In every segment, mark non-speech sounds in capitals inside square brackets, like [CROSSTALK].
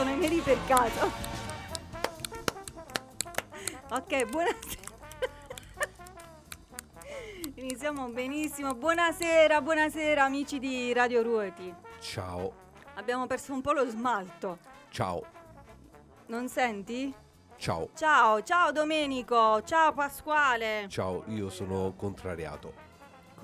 sono i neri per caso. Ok, buonasera. Iniziamo benissimo. Buonasera, buonasera amici di Radio Ruoti. Ciao, Abbiamo perso un po' lo smalto. ciao, Non senti? ciao, Ciao, ciao Domenico, ciao Pasquale. ciao, io sono contrariato.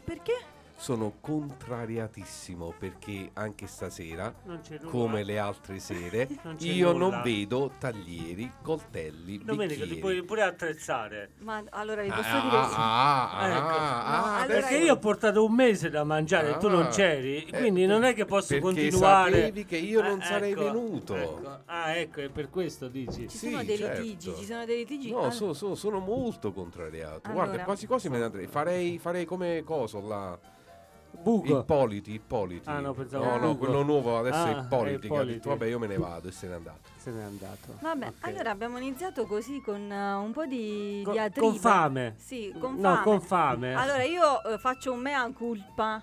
Perché? Sono contrariatissimo perché anche stasera, Non c'è nulla. come le altre sere, [LAUGHS] Non c'è io nulla. non vedo taglieri, coltelli, Domenico, ti bicchieri. puoi pure attrezzare. Ma allora vi Ah, posso ah, dire ah, ah, Ecco. ah, No, ah, allora Perché io- io ho portato un mese da mangiare e tu non Ah. c'eri, Eh, quindi non è che posso perché continuare. sapevi che io non Eh, sarei ecco, venuto. ecco. Ah, ecco, è per questo dici. Ci Sì, sono dei certo. litigi, ci sono dei litigi. No, Allora- so- so- sono molto contrariato. Allora. Guarda, quasi quasi me ne andrei. Farei, farei come coso là. Buco. Ippoliti, Ippoliti. Ah, no, pensavo no, no, Buco. quello nuovo adesso Ah, è Ippoliti. Che ha detto, vabbè, io me ne vado e se n'è andato. Se n'è andato. Vabbè, Ok. allora abbiamo iniziato così con eh, un po' di Con- diatriba. con fame. Sì, con No, fame. con fame. Allora io eh, faccio un mea culpa.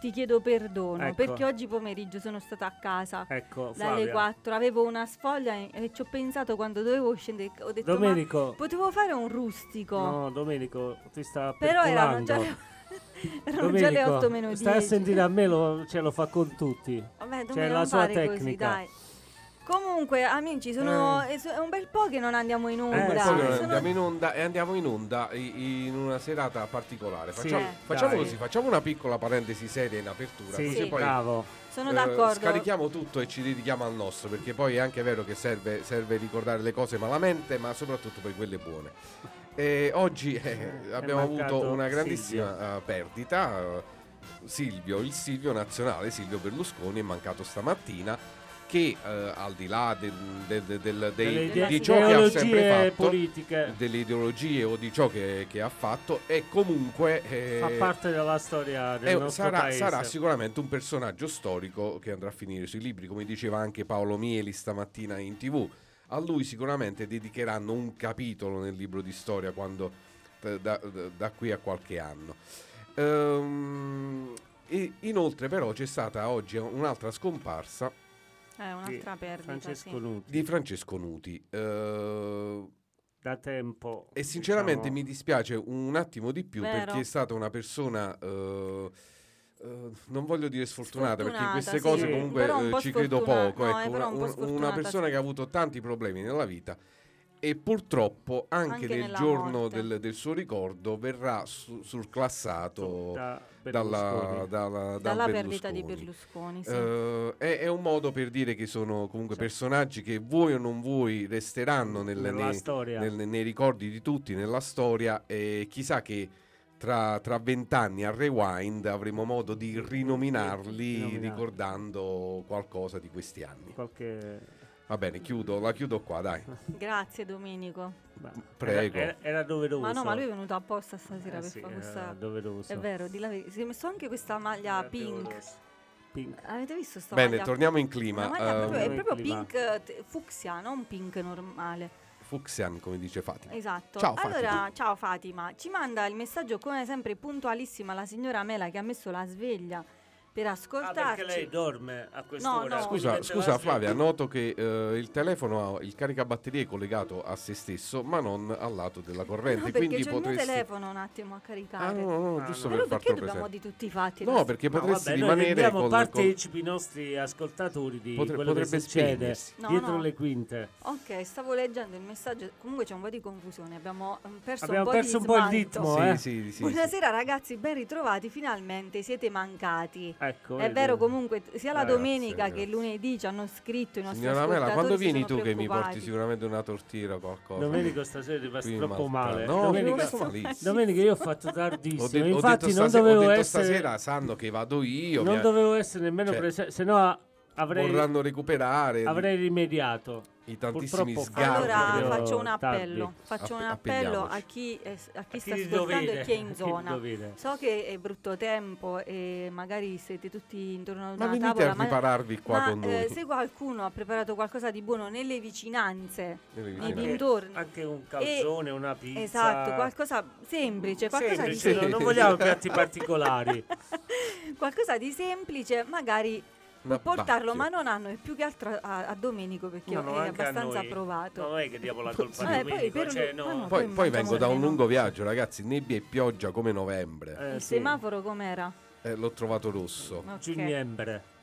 Ti chiedo perdono Ecco. perché oggi pomeriggio sono stata a casa Ecco, dalle Flavia. 4, avevo una sfoglia e, ci ho pensato quando dovevo scendere, ho detto Domenico. ma potevo fare un rustico. No, Domenico, ti sta Però erano già, perculando. [LAUGHS] erano già le Domenico, 8 meno 10. stai a sentire a me, lo, ce lo fa con tutti. Vabbè, C'è Domenico, la sua così, tecnica. dai. Comunque, amici, sono, è so- è un bel po' che non andiamo in onda. Eh, sì. Sono- andiamo in onda e andiamo in onda in una serata particolare. Sì, Facciamo, Eh. facciamo così, facciamo una piccola parentesi seria in apertura. Sì, così poi bravo. sono eh, d'accordo. scarichiamo tutto e ci dedichiamo al nostro, perché poi è anche vero che serve, serve ricordare le cose malamente, ma soprattutto poi quelle buone. E oggi eh, abbiamo avuto una grandissima eh, perdita. eh, Silvio, il Silvio nazionale, Silvio Berlusconi, è mancato stamattina. Che eh, al di là del- del- del- dei- idee- di ciò che ha sempre fatto, politiche. delle ideologie o di ciò che, che ha fatto, è comunque. eh, Fa parte della storia del nostro sarà, paese. sarà sicuramente un personaggio storico che andrà a finire sui libri, come diceva anche Paolo Mieli stamattina in tv. A lui sicuramente dedicheranno un capitolo nel libro di storia quando, da, da- da qui a qualche anno. Ehm, e inoltre però c'è stata oggi un'altra scomparsa È un'altra perdita. Francesco sì. Nuti. di Francesco Nuti. Eh, Da tempo. E sinceramente diciamo, mi dispiace un attimo di più Vero. perché è stata una persona, eh, eh, non voglio dire sfortunata, perché in Sfortunata, queste sì. cose comunque eh, ci credo poco. no, ecco, una, un una sfortunata, persona sì. che ha avuto tanti problemi nella vita e purtroppo anche, Anche nel giorno del, del suo ricordo verrà su- surclassato da dalla, dalla, dal Dalla perdita di Berlusconi. Sì. Eh, è, è un modo per dire che sono comunque Sì. personaggi che vuoi o non vuoi resteranno nel- Nella nei, storia. nel- nei ricordi di tutti, nella storia e chissà che tra tra vent'anni al rewind avremo modo di rinominarli Rinominarli. ricordando qualcosa di questi anni. Qualche... Va bene, chiudo, la chiudo qua, dai. [LAUGHS] Grazie Domenico. Beh, Prego. Era, era- era doveroso. Ma no, ma lui è venuto apposta stasera Eh per sì, fare questa... doveroso. È vero, di la verità. Si è messo anche questa maglia Era pink. doveroso. Pink. Avete visto sta Bene, maglia? torniamo in clima. maglia proprio- è proprio clima. pink eh, t- fucsia, non pink normale. Fuxian, come dice Fatima. Esatto. Ciao, Fatima. allora, ciao Fatima. Ci manda il messaggio come sempre puntualissima la signora Mela che ha messo la sveglia per Ah, ascoltarci. perché lei dorme a quest'ora? no. Scusa, Mette scusa la Flavia, noto che eh, il telefono ha il caricabatterie collegato a se stesso, ma non al lato della corrente. No, perché quindi c'è il mio potresti. telefono un attimo a Ah, caricare. no, no, Ah, giusto no. Però per perché fartelo dobbiamo presente. di tutti i fatti? No, perché No, potresti vabbè, rimanere con, partecipi i nostri ascoltatori di Potre- quello che potrebbe succede. No, dietro no. le quinte. Ok, stavo leggendo il messaggio. Comunque c'è un po' di confusione. Abbiamo mm, perso Abbiamo un po' perso di un po' il ritmo, Sì, eh. sì, sì, sì. Buonasera ragazzi, ben ritrovati. Finalmente siete mancati. Ecco, È vedi. vero, comunque, sia la Grazie, domenica che grazie. lunedì ci hanno scritto i nostri Signora Mela, quando vieni tu che mi porti sicuramente una tortilla o qualcosa? Domenico stasera ti in troppo male. No, Domenica. Domenica io ho fatto Ho, tardissimo. de- ho Infatti detto non stase- ho dovevo detto essere stasera sanno che vado io, non mi- dovevo essere nemmeno Cioè, presente, se no avrei, vorranno recuperare avrei rimediato. i tantissimi sgarbi. Allora faccio un appello, faccio un Appe- appello a chi, è- a chi A sta chi ascoltando e chi è in a zona. So che è brutto tempo e magari siete tutti intorno ad Ma una venite tavola, a prepararvi qua ma con noi. eh, se qualcuno ha preparato qualcosa di buono nelle vicinanze, Nelle nei vicinanze. dintorni, Anche un calzone, una pizza. esatto, qualcosa semplice, qualcosa Semplice, di non- non vogliamo piatti [LAUGHS] particolari. qualcosa di semplice, magari Una portarlo, ma non hanno, e più che altro a, a Domenico perché No, no, è abbastanza noi. provato. No, non è che diamo la colpa [LAUGHS] a poi Domenico, cioè, no. ah, no, Poi, poi poi vengo da un lungo viaggio, ragazzi. Nebbia e pioggia come novembre. Eh, Il sì. semaforo com'era? Eh, l'ho trovato rosso. Ok. Giugnembre.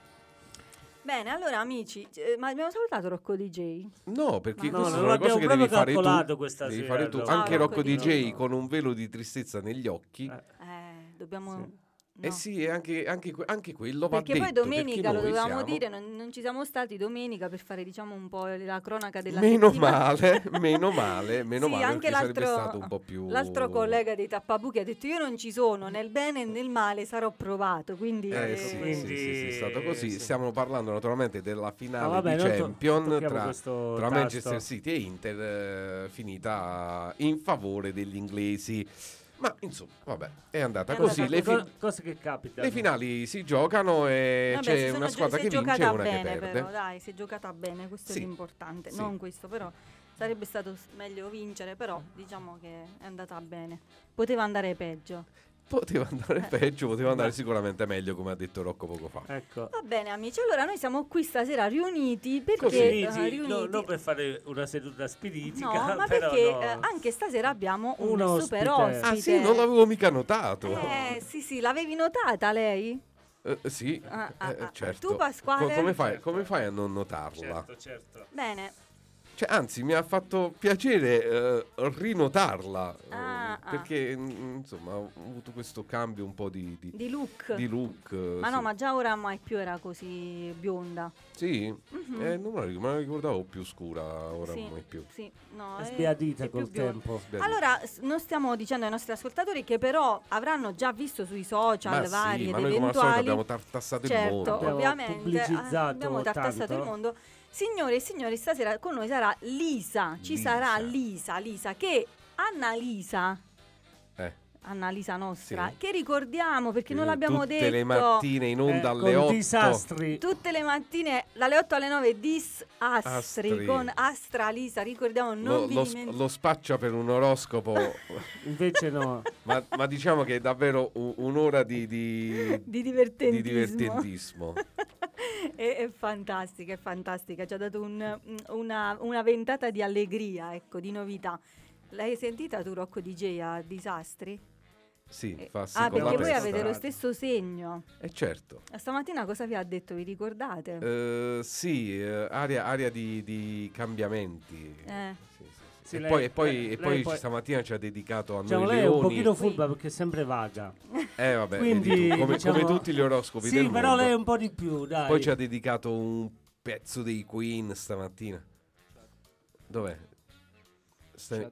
Bene, allora amici, eh, ma abbiamo salutato Rocco DJ? No, perché No, queste non sono le l'abbiamo cose che devi proprio fare tu. calcolato questa Devi sera, fare tu. Rocco. Anche Ah, Rocco Rocco DJ DJ. con un velo di tristezza negli occhi. Eh. Eh, dobbiamo... Sì. Eh no. sì, e anche, anche, anche quello va Perché poi detto, domenica perché lo dovevamo siamo- dire, non, non ci siamo stati domenica per fare diciamo un po' la cronaca della Meno settimana. male, [LAUGHS] meno male, meno Sì, male anche perché sarebbe l'altro- stato un po' più... L'altro collega dei Tappabuchi ha detto io non ci sono, nel bene e nel male sarò provato, quindi... Eh eh, sì, sì, Quindi- sì, sì, è stato così. sì. Stiamo parlando naturalmente della finale Ah, vabbè, di noi to- Champion tocchiamo tra, questo tra. Manchester City e Inter, eh, finita in favore degli inglesi. Ma insomma, vabbè, è andata È così. andata Le, fi- cose che capitano. le finali si giocano e Vabbè, si c'è una gio- squadra si è che vince e giocata una bene, che perde. Però, dai, si è giocata bene, questo Sì, è l'importante. sì. Non questo, però sarebbe stato meglio vincere, però diciamo che è andata bene. Poteva andare peggio. Poteva andare Eh. peggio, poteva andare Beh. sicuramente meglio, come ha detto Rocco poco fa. Ecco. Va bene amici, allora noi siamo qui stasera riuniti perché... Così. eh, Sì, sì, riuniti- no, non per fare una seduta spiritica, No, ma però perché no. eh, anche stasera abbiamo un, Un super ospite. ospite. Ah sì, non l'avevo mica notato. Eh, sì, sì, l'avevi notata lei? Eh, sì, Ah, ah, eh, ah. certo. Tu, Pasquale? Co- come, fai, Certo. come fai a non notarla? Certo, certo. Bene. Cioè, anzi, mi ha fatto piacere eh, rinotarla. eh, Ah, ah. perché, mm, insomma, ho avuto questo cambio un po' di, di- Di look. di look. eh, ma sì. no, ma già ora mai più era così bionda. Sì? Mhm. Eh, non me la, ric- me la ricordavo più scura, ora Sì. mai più. Sì, no, È sbiadita è col tempo. Bene. Allora, non stiamo dicendo ai nostri ascoltatori che però avranno già visto sui social ma vari sì, ed ma noi come al solito eventuali abbiamo tartassato certo, il mondo. Abbiamo ovviamente pubblicizzato ah, abbiamo tartassato tanto. il mondo. Signore e signori, stasera con noi sarà Lisa. Ci Lisa. sarà Lisa, Lisa che Anna Lisa Eh, Anna Lisa nostra, Sì. che ricordiamo perché non eh, l'abbiamo Tutte detto le mattine in onda Eh, alle con 8. disastri. tutte le mattine dalle 8 alle 9 dis Astri, con Astra Lisa, ricordiamo non Lo, vi lo, dimenticate lo spaccia per un oroscopo, [LAUGHS] Invece no. ma, ma diciamo che è davvero un'ora di, di, di di divertentismo. divertentismo. [LAUGHS] è, è fantastica, è fantastica. Ci ha dato un- una, una ventata di allegria, ecco, di novità. L'hai sentita tu, Rocco DJ, a Disastri? Sì, Eh, fa sì ah, con la perché voi avete lo stesso segno. Eh certo. Stamattina cosa vi ha detto? Vi ricordate? Eh, sì, eh, aria, aria di, di cambiamenti. Eh. Sì, sì, sì. Sì, e lei- poi, e poi, lei- e poi poi- stamattina ci ha dedicato a Diciamo, noi lei è un leoni. pochino furba perché è sempre vaga. Eh vabbè, Quindi, tu, come, diciamo- come tutti gli oroscopi Sì, del però mondo. lei è un po' di più, dai. Poi ci ha dedicato un pezzo dei Queen stamattina. Dov'è? Stai-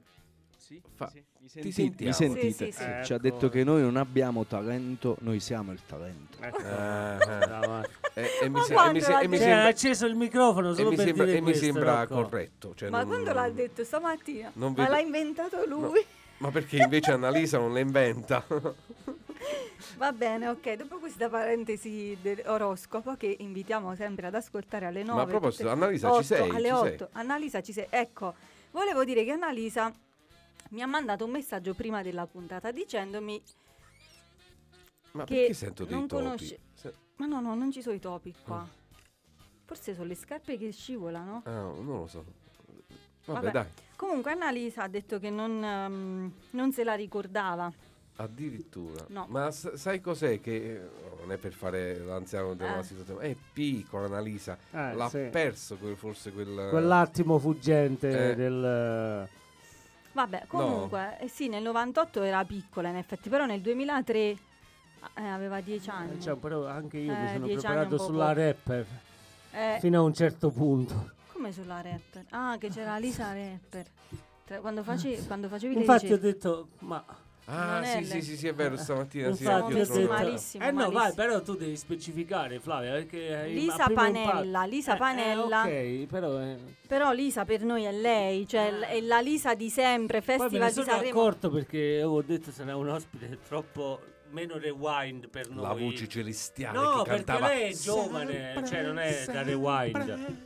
Sì, Fa- sì, mi, ti sentite? Mi sentite? Sì, sì, sì. Ecco. Ci ha detto che noi non abbiamo talento, noi siamo il talento. Ecco. Ah, ah. Brava. E, e mi, Ma se- e quando mi se- l'ha e mi Cioè, ha acceso il microfono e solo mi per sembra- dire e mi questo, sembra Rocco. corretto. cioè Ma non- quando l'ha detto stamattina? non Ma l'ha inventato lui? Ma perché invece Annalisa non le inventa? [LAUGHS] Va bene, ok. Dopo questa parentesi dell'oroscopo che invitiamo sempre ad ascoltare alle 9. Ma a proposito, Annalisa, ci 8, sei? Alle Ci 8. sei? Annalisa ci sei. Ecco, volevo dire che Annalisa mi ha mandato un messaggio prima della puntata dicendomi Ma Che perché sento dei non topi? conosce- Se- "Ma no, no, non ci sono i topi qua". Mm. Forse sono le scarpe che scivolano. Ah, non lo so. Vabbè, Vabbè. dai, Comunque Annalisa ha detto che non, ehm, non se la ricordava. addirittura. No. Ma s- sai cos'è che eh, non è per fare l'anziano della Eh. situazione, è piccola Annalisa, Eh, l'ha sì. perso quel- forse quel Quell'attimo fuggente Eh. del... Vabbè, comunque, eh sì, nel 98 era piccola in effetti, però nel 2003 eh, aveva 10 anni. Eh, cioè, però anche io Eh, mi sono dieci anni preparato sulla rapper Eh, fino a un certo punto. come sulla rapper? Ah, che c'era Lisa Rapper. Tra- Quando, face- quando facevi le Infatti ho detto, ma... Ah, è sì, sì, sì, sì, è vero, stamattina sì, Siamo Infatti ho detto... malissimo, eh no, vai, malissimo. però tu devi specificare, Flavia, perché... Lisa Panella, Lisa Eh, Panella. eh, ok, però... eh, Però Lisa per noi è lei, cioè l- è la Lisa di sempre, Poi me Festival ne di sono Sanremo. accorto perché avevo detto se n'è un ospite troppo meno rewind per noi. La voce celestiale No, che perché cantava lei è giovane, cioè non è da rewind.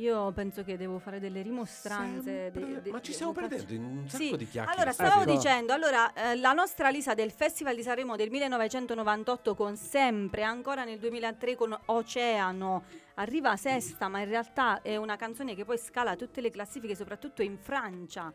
Io penso che devo fare delle rimostranze. Sempre- de- de- ma ci stiamo perdendo in un sacco Sì, di chiacchiere. Allora, Eh, stavo sì. dicendo, allora, eh, la nostra Lisa del Festival di Sanremo del 1998 con sempre, ancora nel 2003 con Oceano, arriva sesta, ma in realtà è una canzone che poi scala tutte le classifiche, soprattutto in Francia.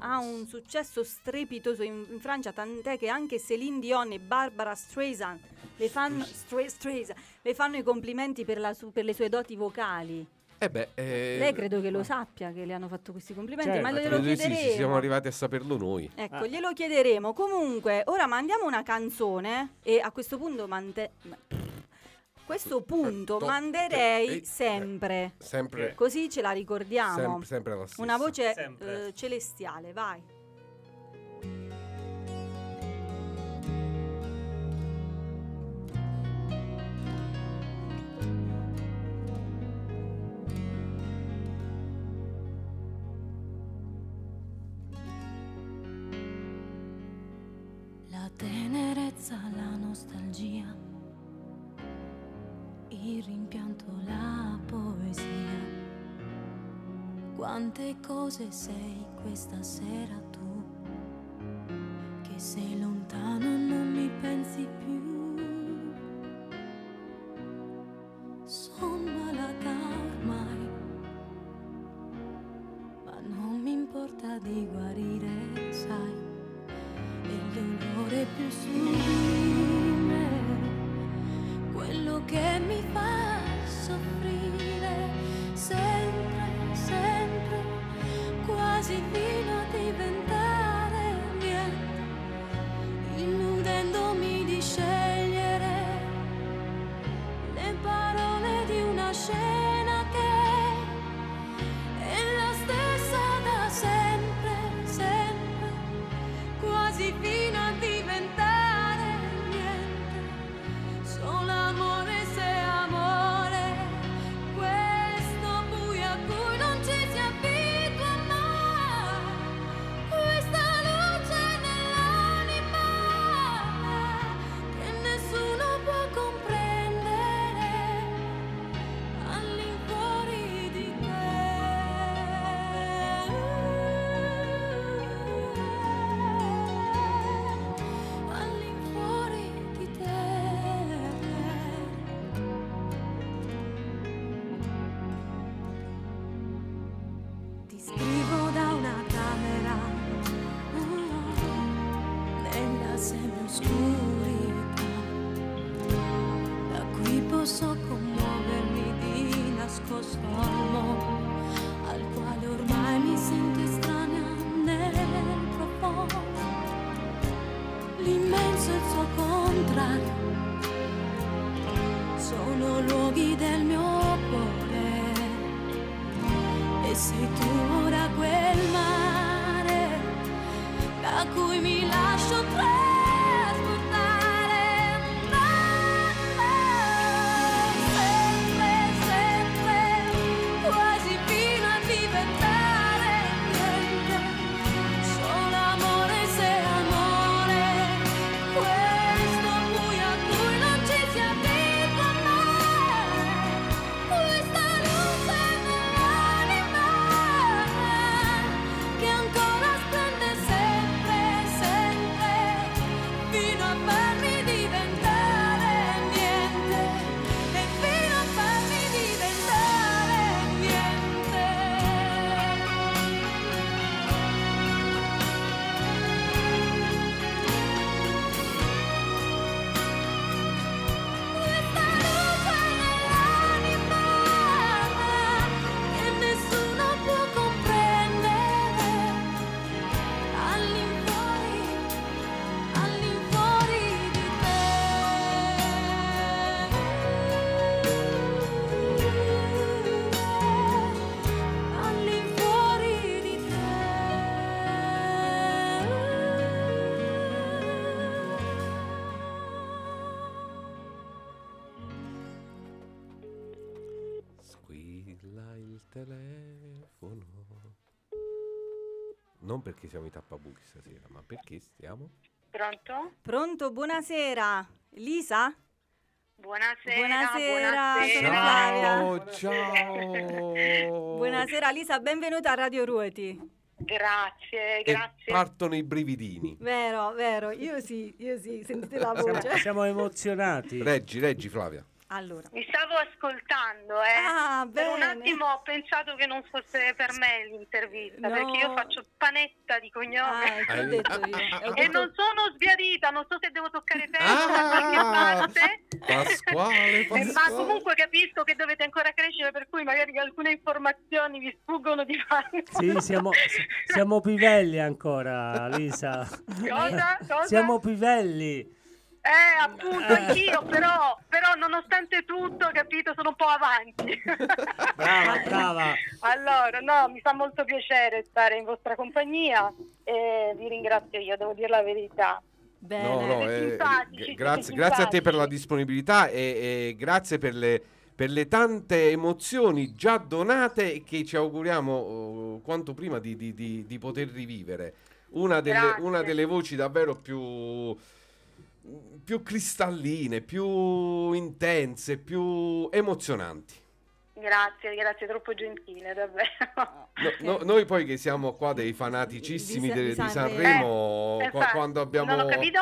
Ha un successo strepitoso in, in Francia, tant'è che anche Céline Dion e Barbara Streisand le fanno, Stra- Streisand, le fanno i complimenti per, la su- per le sue doti vocali. Eh beh, eh, Lei credo che lo sappia che le hanno fatto questi complimenti, Certo, ma glielo chiederemo. sì, siamo arrivati a saperlo noi. Ecco, Ah. glielo chiederemo. Comunque, ora mandiamo una canzone e a questo punto mante- ma- questo punto to- manderei eh, sempre. Sempre, Così ce la ricordiamo. sempre, sempre la stessa. Una voce eh, celestiale, vai. Cose sei questa sera tu, che sei perché siamo i tappabuchi stasera, ma perché stiamo? Pronto? Pronto, buonasera. Lisa? Buonasera. Buonasera, sono buonasera. Flavia. Ciao, ciao. Buonasera Lisa, benvenuta a Radio Ruoti. Grazie, E grazie. partono i brividini. Vero, vero, io sì, io sì, sentite la Siamo, voce. siamo emozionati. Reggi, reggi Flavia. Allora. Mi stavo ascoltando, eh. Ah, per un attimo ho pensato che non fosse per me l'intervista, No. perché io faccio panetta di Ah, cognome. ecco, ho detto io. [LAUGHS] Ho E detto- non sono sbiadita, non so se devo toccare [LAUGHS] testa Ah! da qualche parte. Pasquale, Eh, [LAUGHS] Ma Pasquale. comunque capisco che dovete ancora crescere, per cui magari alcune informazioni vi sfuggono di mano. Sì, siamo, si- siamo pivelli ancora, Lisa. Cosa? Cosa? Siamo pivelli. Eh, appunto, anch'io, però, però nonostante tutto, capito, sono un po' avanti. [LAUGHS] Brava, brava. Allora, no, mi fa molto piacere stare in vostra compagnia e vi ringrazio io, devo dire la verità. Bene. No, no, eh, grazie, grazie a te per la disponibilità e, e grazie per le, per le tante emozioni già donate e che ci auguriamo oh, quanto prima di, di- di- di poter rivivere. Una delle, una delle voci davvero più, più cristalline, più intense, più emozionanti. Grazie, grazie, troppo gentile, davvero. No- no- noi poi che siamo qua dei fanaticissimi Di- de- di di, Sanremo. Eh, qua- quando abbiamo... Non ho capito?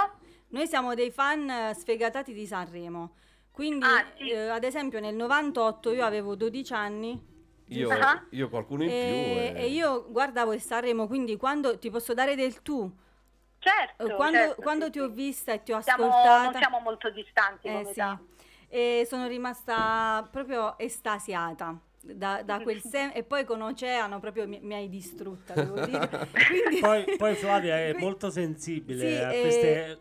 Noi siamo dei fan eh, sfegatati di Sanremo. Quindi, Ah, sì. eh, ad esempio, nel 98 io avevo 12 anni. Io, Ah. io qualcuno in E, più. e io guardavo il Sanremo, quindi quando ti posso dare del tu, Certo. Eh, quando, certo, quando sì, ti ho vista e ti ho Siamo- ascoltata, non siamo molto distanti eh, sì, e sono rimasta proprio estasiata. Da, da quel [LAUGHS] sem- e poi con Oceano proprio mi, mi hai distrutta, devo dire. [LAUGHS] Quindi- Poi, poi Flavia è molto sensibile Sì, a eh, queste,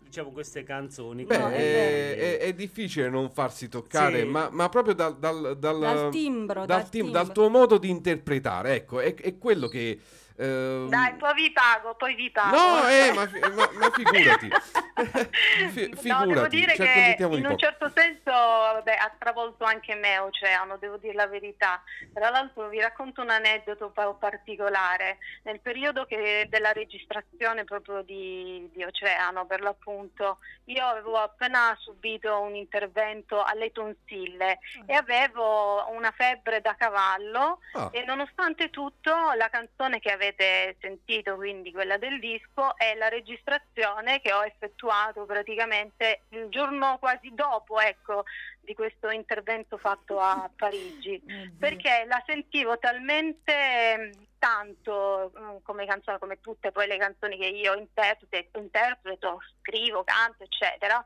diciamo, queste canzoni. Beh, No, è è, è- è difficile non farsi toccare, Sì. ma, ma proprio dal, dal, dal, Dal timbro, dal dal tim- timbro. dal tuo modo di interpretare. Ecco, è, è quello che. Ehm, Dai, poi vi pago, poi vi pago. No, eh, ma, ma- ma figurati. [LAUGHS] Fi- No, figurati, devo dire ci che in un poco. certo senso vabbè, ha travolto anche me Oceano, devo dire la verità. Tra l'altro vi racconto un aneddoto pa- particolare. Nel periodo che- della registrazione proprio di, di Oceano, per l'appunto, io avevo appena subito un intervento alle tonsille e avevo una febbre da cavallo Ah, e nonostante tutto la canzone che avete sentito, quindi quella del disco, è la registrazione che ho effettuato praticamente il giorno quasi dopo, ecco, di questo intervento fatto a Parigi. [LAUGHS] Perché la sentivo talmente eh, tanto mm, come canzone, come tutte poi le canzoni che io interpreto, interpreto scrivo, canto, eccetera,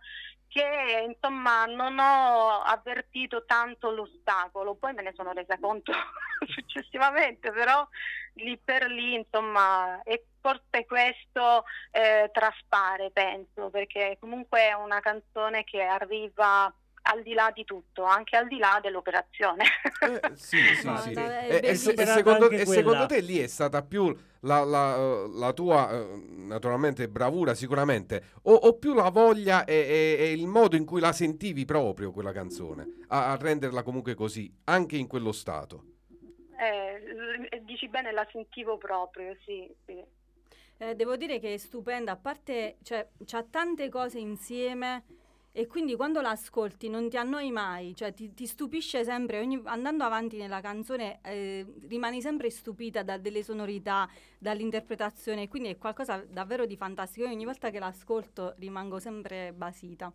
che insomma non ho avvertito tanto l'ostacolo, poi me ne sono resa conto [LAUGHS] successivamente, però lì per lì insomma e forse questo eh, traspare penso, perché comunque è una canzone che arriva al di là di tutto, anche al di là dell'operazione. eh, sì, sì, No, [LAUGHS] sì. è E- e, e secondo, e secondo te lì è stata più la, la- la tua, eh, naturalmente, bravura sicuramente, o, o più la voglia e, e- e il modo in cui la sentivi proprio quella canzone, a, a renderla comunque così, anche in quello stato? Eh, dici bene, la sentivo proprio, sì, sì. Eh, devo dire che è stupenda, a parte, cioè, c'ha tante cose insieme e quindi quando l'ascolti non ti annoi mai, cioè ti, ti stupisce sempre, ogni- andando avanti nella canzone eh, rimani sempre stupita da delle sonorità, dall'interpretazione, quindi è qualcosa davvero di fantastico. Io ogni volta che l'ascolto rimango sempre basita.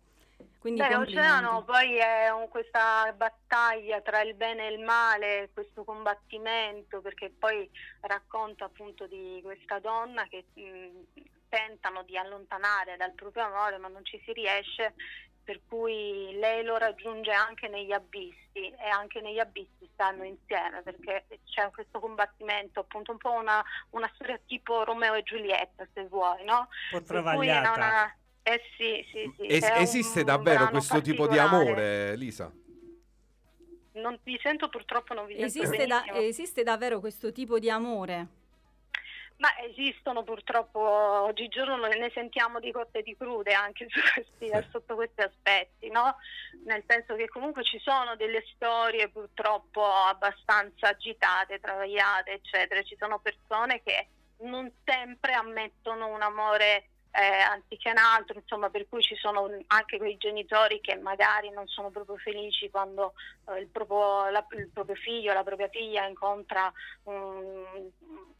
Quindi Beh. Oceano poi è un- questa battaglia tra il bene e il male, questo combattimento, perché poi racconta appunto di questa donna che mh, tentano di allontanare dal proprio amore, ma non ci si riesce, per cui lei lo raggiunge anche negli abissi e anche negli abissi stanno insieme, perché c'è questo combattimento, appunto un po' una, una storia tipo Romeo e Giulietta, se vuoi, no? Un po' travagliata. una- Eh sì, sì, sì. Es- esiste davvero questo tipo di amore, Lisa? Non vi sento purtroppo, non vi sento Esiste, da- esiste davvero questo tipo di amore? Ma esistono purtroppo, oggigiorno ne ne sentiamo di cotte e di crude anche su questi- sotto questi aspetti, no? Nel senso che comunque ci sono delle storie purtroppo abbastanza agitate, travagliate, eccetera. Ci sono persone che non sempre ammettono un amore eh, anziché un altro, insomma, per cui ci sono anche quei genitori che magari non sono proprio felici quando eh, il, proprio, la- il proprio figlio, la propria figlia incontra un-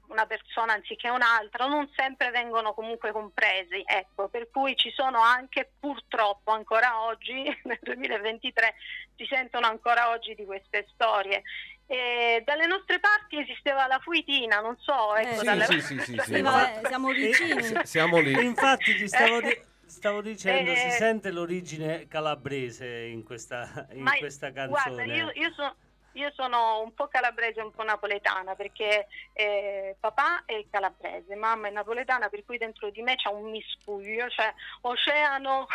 una persona anziché un'altra, non sempre vengono comunque compresi, ecco, per cui ci sono anche purtroppo ancora oggi, [LAUGHS] nel 2023, si sentono ancora oggi di queste storie. E dalle nostre parti esisteva la fuitina, non so, ecco, Eh, dalle- sì, sì, sì, sì. Vabbè, siamo vicini. S- [LAUGHS] Siamo lì. Infatti ti stavo, di- stavo dicendo, si Eh. sente l'origine calabrese in questa, in Ma- questa canzone. Guarda, io, io so- io sono un po' calabrese e un po' napoletana perché eh, papà è calabrese, mamma è napoletana, per cui dentro di me c'è un miscuglio, cioè oceano,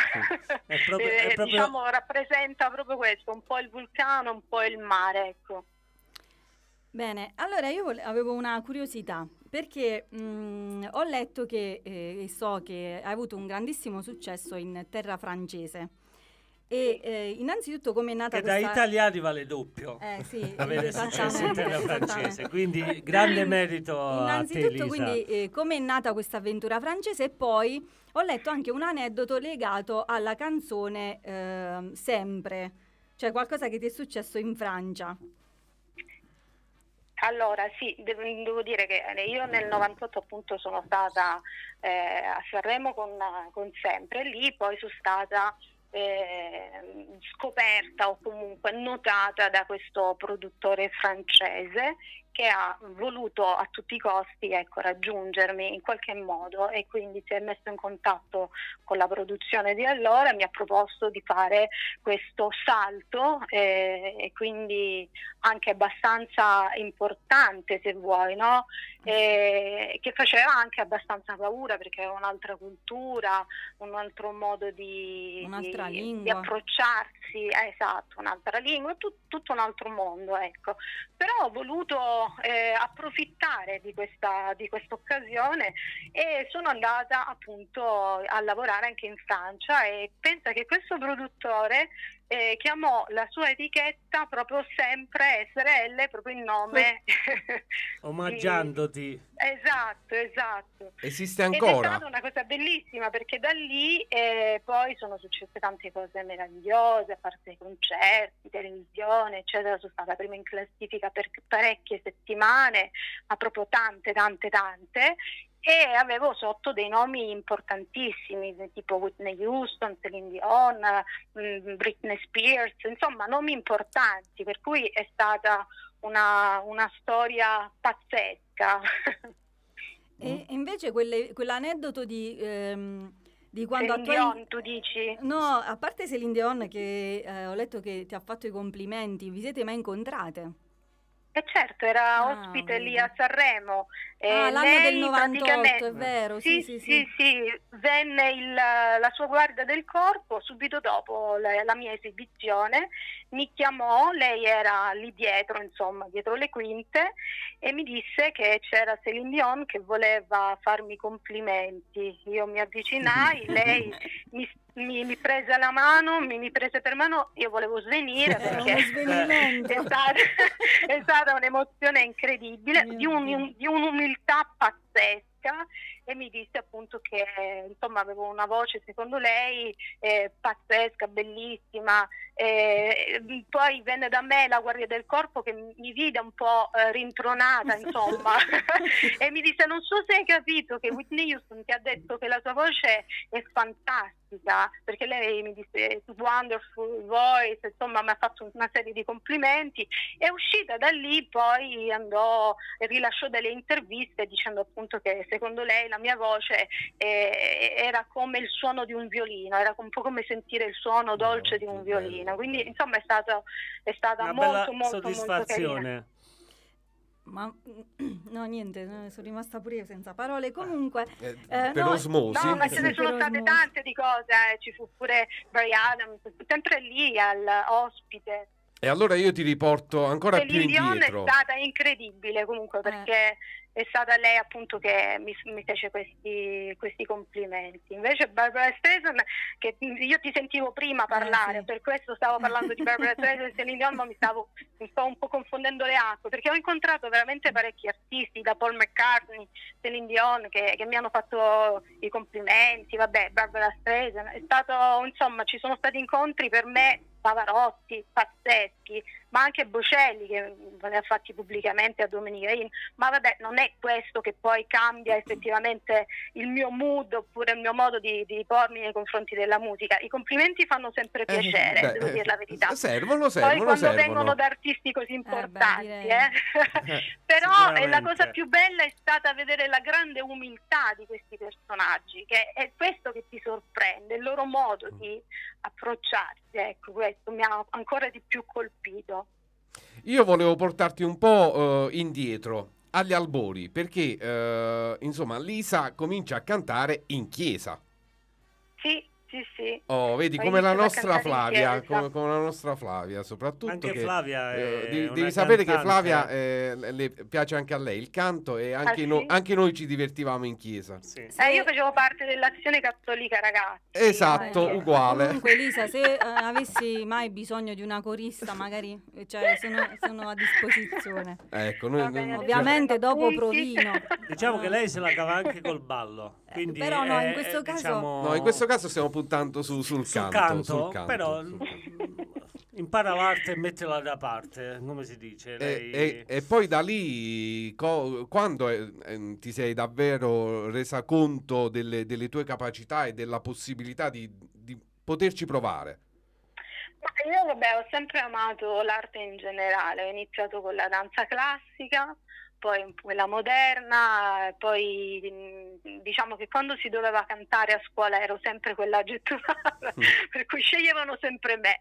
È proprio- è [LAUGHS] eh, proprio- diciamo rappresenta proprio questo, un po' il vulcano, un po' il mare, ecco. Bene, allora io vole- avevo una curiosità perché mh, ho letto che eh, e so che hai avuto un grandissimo successo in terra francese. E eh, innanzitutto come è nata Che da questa... italiani vale doppio. Eh, sì, [LAUGHS] Avere successo in terra francese, quindi grande merito a te Innanzitutto, quindi, eh, come è nata questa avventura francese e poi ho letto anche un aneddoto legato alla canzone ehm, Sempre, cioè qualcosa che ti è successo in Francia. Allora, sì, devo, dire che eh, io nel 98 appunto sono stata eh, a Sanremo con, con Sempre, lì poi sono stata eh, scoperta o comunque notata da questo produttore francese che ha voluto a tutti i costi ecco, raggiungermi in qualche modo e quindi si è messo in contatto con la produzione di allora e mi ha proposto di fare questo salto eh, e quindi anche abbastanza importante se vuoi, no? Eh, che faceva anche abbastanza paura perché è un'altra cultura, un altro modo di, di- di approcciarsi, eh, esatto, un'altra lingua, tut- tutto un altro mondo, ecco. Però ho voluto eh, approfittare di questa di questa occasione e sono andata appunto a lavorare anche in Francia e pensa che questo produttore eh, chiamò la sua etichetta proprio sempre SRL, proprio il nome. [LAUGHS] Omaggiandoti. esatto, esatto. Esiste Ed è ancora? stata una cosa bellissima perché da lì eh, poi sono successe tante cose meravigliose, a parte i concerti, televisione, eccetera. Sono stata prima in classifica per parecchie settimane, ma proprio tante, tante, tante. E avevo sotto dei nomi importantissimi, tipo Whitney Houston, Celine Dion, mm, Britney Spears, insomma nomi importanti, per cui è stata una, una storia pazzesca. E invece quelle- quell'aneddoto di, ehm, di quando Celine attuali- Dion, tu dici? No, a parte Celine Dion che eh, ho letto che ti ha fatto i complimenti, vi siete mai incontrate? Eh certo, era Ah, ospite lì a Sanremo. e ah, l'anno del 98, praticamente- è vero, sì, sì, sì. sì, venne il- la sua guardia del corpo subito dopo la, la mia esibizione, mi chiamò, lei era lì dietro, insomma, dietro le quinte e mi disse che c'era Celine Dion che voleva farmi complimenti. Io mi [LAUGHS] avvicinai, lei mi, mi- mi prese la mano, mi, mi prese per mano, io volevo svenire [LAUGHS] perché [LAUGHS] è stata, è stata un'emozione incredibile, di, un- di un'umiltà pazzesca e mi disse appunto che insomma avevo una voce secondo lei eh, pazzesca, bellissima. eh, poi venne da me la guardia del corpo che mi vide un po' eh, rintronata insomma [LAUGHS] [LAUGHS] e mi disse non so se hai capito che Whitney Houston ti ha detto che la tua voce è fantastica perché lei mi disse wonderful voice insomma mi ha fatto una serie di complimenti e uscita da lì poi andò e rilasciò delle interviste dicendo appunto che secondo lei la mia voce eh, era come il suono di un violino era un po' come sentire il suono dolce di un violino quindi insomma è stato è stata Una molto bella molto molto soddisfazione. Ma [CLEARS THROAT] no, niente, eh, sono rimasta pure io senza parole. Comunque, Eh, Eh, per no, osmosi? No, ma ce ne sono state osmosi. tante di cose, eh. ci fu pure Barry Adams, sempre lì al ospite. E allora io ti riporto ancora più Celine Dion è indietro. stata incredibile comunque Eh. È stata lei appunto che mi, mi fece questi, questi complimenti. Invece Barbara Streisand, che io ti sentivo prima parlare, Eh, sì. per questo stavo parlando di Barbara [LAUGHS] Streisand e Celine Dion, ma mi stavo mi sto un po' confondendo le acque, perché ho incontrato veramente parecchi artisti, da Paul McCartney, Celine Dion, che, che mi hanno fatto i complimenti, vabbè, Barbara Streisand, è stato, insomma, ci sono stati incontri per me Pavarotti, pazzeschi, ma anche Bocelli che me li ha fatti pubblicamente a Domenica In, ma vabbè, non è questo che poi cambia effettivamente il mio mood oppure il mio modo di, di pormi nei confronti della musica. I complimenti fanno sempre piacere, beh, devo eh, dire la verità. Servono, Poi servono, quando servono. vengono da artisti così importanti, eh. [LAUGHS] però eh, la sicuramente. cosa più bella è stata vedere la grande umiltà di questi personaggi, che è questo che ti sorprende, il loro modo di approcciarsi, ecco, questo mi ha ancora di più colpito. Io volevo portarti un po' eh, indietro agli albori perché eh, insomma Lisa comincia a cantare in chiesa. Sì, sì, sì. Oh, vedi come la nostra Flavia, chiesa. come, come la nostra Flavia, soprattutto Anche che, Flavia eh, è devi, una devi sapere che cantante. Flavia eh, le- piace anche a lei il canto e anche, Ah, no- sì? anche noi ci divertivamo in chiesa. Sì. Se- Eh, io facevo parte dell'azione cattolica ragazzi. Esatto, Eh, uguale. Comunque Lisa, se eh, avessi mai bisogno di una corista, magari cioè, sono, sono a disposizione. Ecco, noi, bene, Ovviamente dopo provino. Diciamo che lei se la cava anche col ballo. Quindi però no, in questo caso- diciamo, no, in questo caso stiamo puntando su- sul, sul canto, canto, sul canto, però sul canto. [LAUGHS] impara l'arte e mettila da parte, come si dice. E, Lei... e- e poi da lì, co- quando eh, eh, ti sei davvero resa conto delle, delle tue capacità e della possibilità di, di poterci provare? Ma io vabbè, ho sempre amato l'arte in generale, ho iniziato con la danza classica, poi quella moderna, poi mh, diciamo che quando si doveva cantare a scuola ero sempre quella gettonata, [LAUGHS] per cui sceglievano sempre me.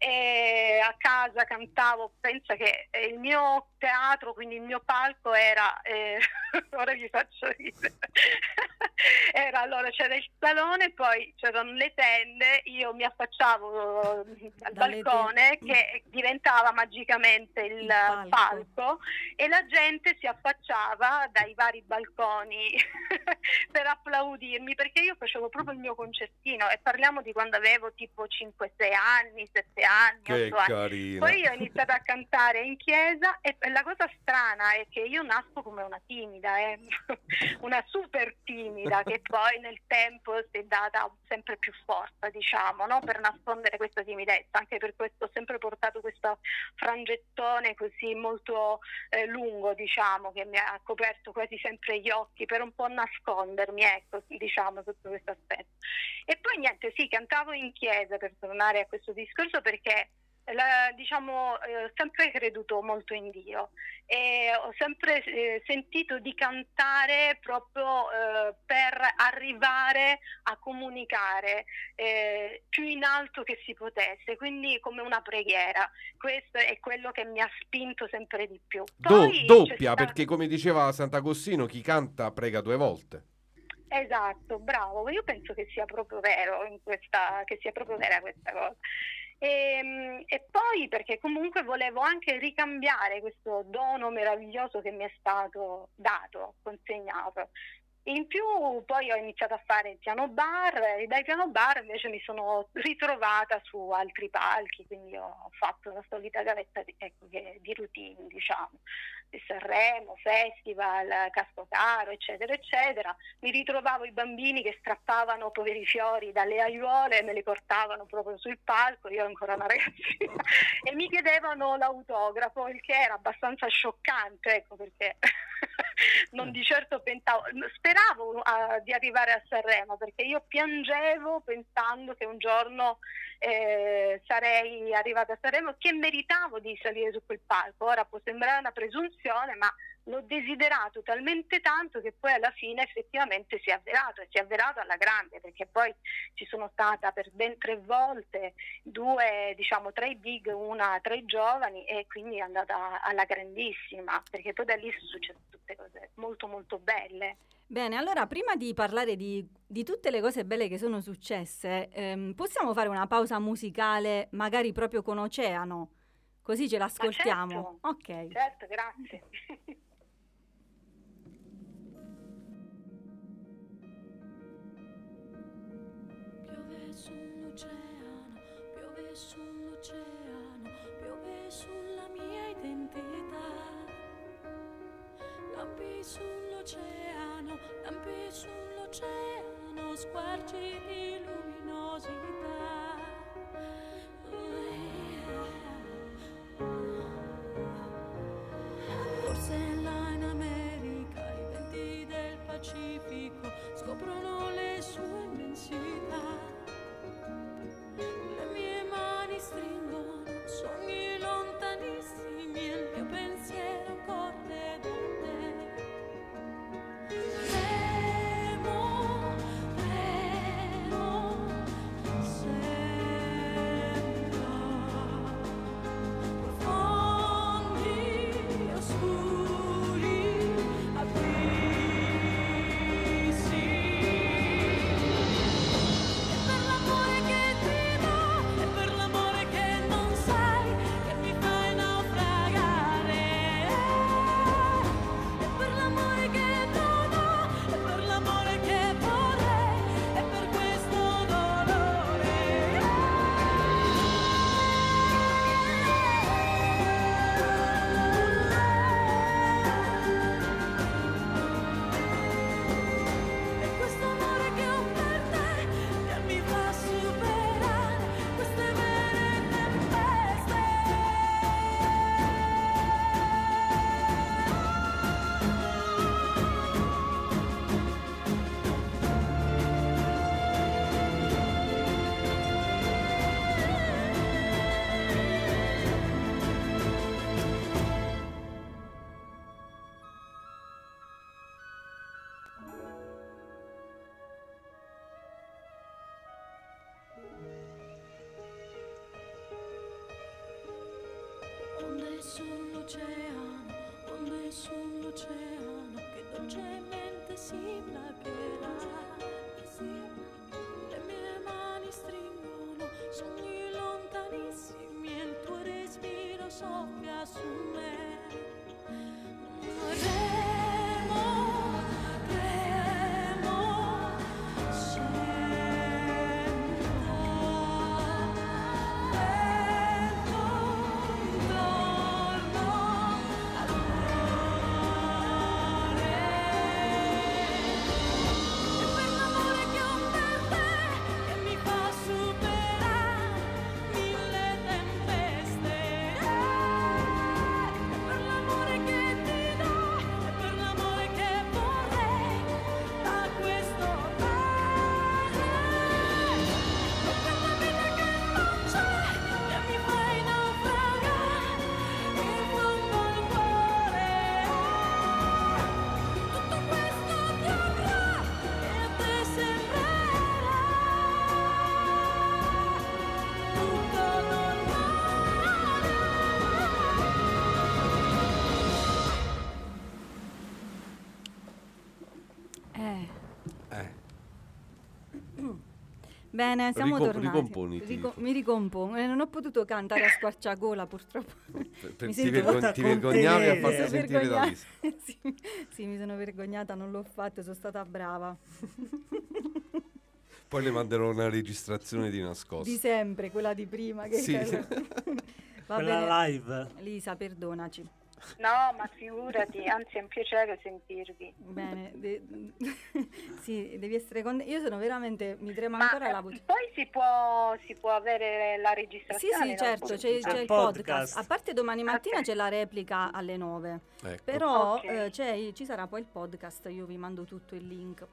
E a casa cantavo, pensa che eh, il mio teatro, quindi il mio palco era, eh, [LAUGHS] ora vi faccio ridere, [LAUGHS] era allora c'era il salone, poi c'erano le tende, io mi affacciavo eh, al Dalle balcone te- che diventava magicamente il, Il palco. palco e la gente si affacciava dai vari balconi [LAUGHS] per applaudirmi perché io facevo proprio il mio concertino e parliamo di quando avevo tipo 5-6 anni, 7 anni, 8 Che anni. carina. Poi io ho iniziato a cantare in chiesa e la cosa strana è che io nasco come una timida, eh, [LAUGHS] una super timida che [LAUGHS] poi nel tempo si è data sempre più forza, diciamo, no? per nascondere questa timidezza. Anche per questo ho sempre portato questo frangettone così molto eh, lungo, diciamo, che mi ha coperto quasi sempre gli occhi per un po' nascondermi, ecco, diciamo, sotto questo aspetto. E poi niente, sì, cantavo in chiesa per tornare a questo discorso perché la- diciamo, eh, ho sempre creduto molto in Dio e ho sempre eh, sentito di cantare proprio eh, per arrivare a comunicare eh, più in alto che si potesse, quindi come una preghiera. Questo è quello che mi ha spinto sempre di più. Do- Poi c'è doppia, sta- perché come diceva Sant'Agostino, chi canta prega due volte. Esatto, bravo. Io penso che sia proprio vero in questa, che sia proprio vera questa cosa. E, e poi perché comunque volevo anche ricambiare questo dono meraviglioso che mi è stato dato, consegnato. In più poi ho iniziato a fare piano bar e dai piano bar invece mi sono ritrovata su altri palchi, quindi ho fatto la solita gavetta di, ecco, di routine, diciamo, di Sanremo, festival, Cascotaro, eccetera, eccetera. Mi ritrovavo i bambini che strappavano poveri fiori dalle aiuole e me li portavano proprio sul palco, io ero ancora una ragazzina, [LAUGHS] e mi chiedevano l'autografo, il che era abbastanza scioccante, ecco perché [LAUGHS] non di certo pensavo, speravo ah, di arrivare a Sanremo perché io piangevo pensando che un giorno eh, sarei arrivata a Sanremo che meritavo di salire su quel palco. Ora può sembrare una presunzione, ma l'ho desiderato talmente tanto che poi alla fine effettivamente si è avverato e si è avverato alla grande perché poi ci sono stata per ben tre volte due, diciamo, tre big, una tre giovani e quindi è andata alla grandissima perché poi da lì sono successe tutte cose molto molto belle. Bene, allora prima di parlare di, di tutte le cose belle che sono successe, ehm, possiamo fare una pausa musicale, magari proprio con Oceano? così ce l'ascoltiamo. Certo, ok. Certo, grazie. [LAUGHS] piove sull'oceano, piove sull'oceano, piove sulla mia identità. Lampi sull'oceano, lampi sull'oceano, squarci di luminosità. Sull'oceano, onde sull'oceano, che dolcemente si placcherà. Le mie mani stringono sogni lontanissimi e il tuo respiro soffia su me. Bene, siamo Ricom- tornati. ricomponiti. Rico- mi ricompongo. Eh, non ho potuto cantare a squarciagola, purtroppo. per- per- [LAUGHS] Mi ti, molto ti vergognavi a farti sentire da vergognata. Lisa. [LAUGHS] sì, sì, mi sono vergognata, non l'ho fatto, sono stata brava. [LAUGHS] Poi le manderò una registrazione di nascosto. Di sempre, quella di prima. Che Sì. Va Quella bene. live. Lisa, perdonaci. No, ma figurati, anzi è un piacere sentirvi. Bene, de- [LAUGHS] sì, devi essere con... Io sono veramente, mi trema Ma ancora eh, la voce. poi si può, si può avere la Sì, registrazione? sì, no? certo, c'è, C'è c'è il podcast. podcast. A parte domani mattina Ok. c'è la replica alle 9. Ecco. Però Ok. eh, c'è- ci sarà poi il podcast, io vi mando tutto il link.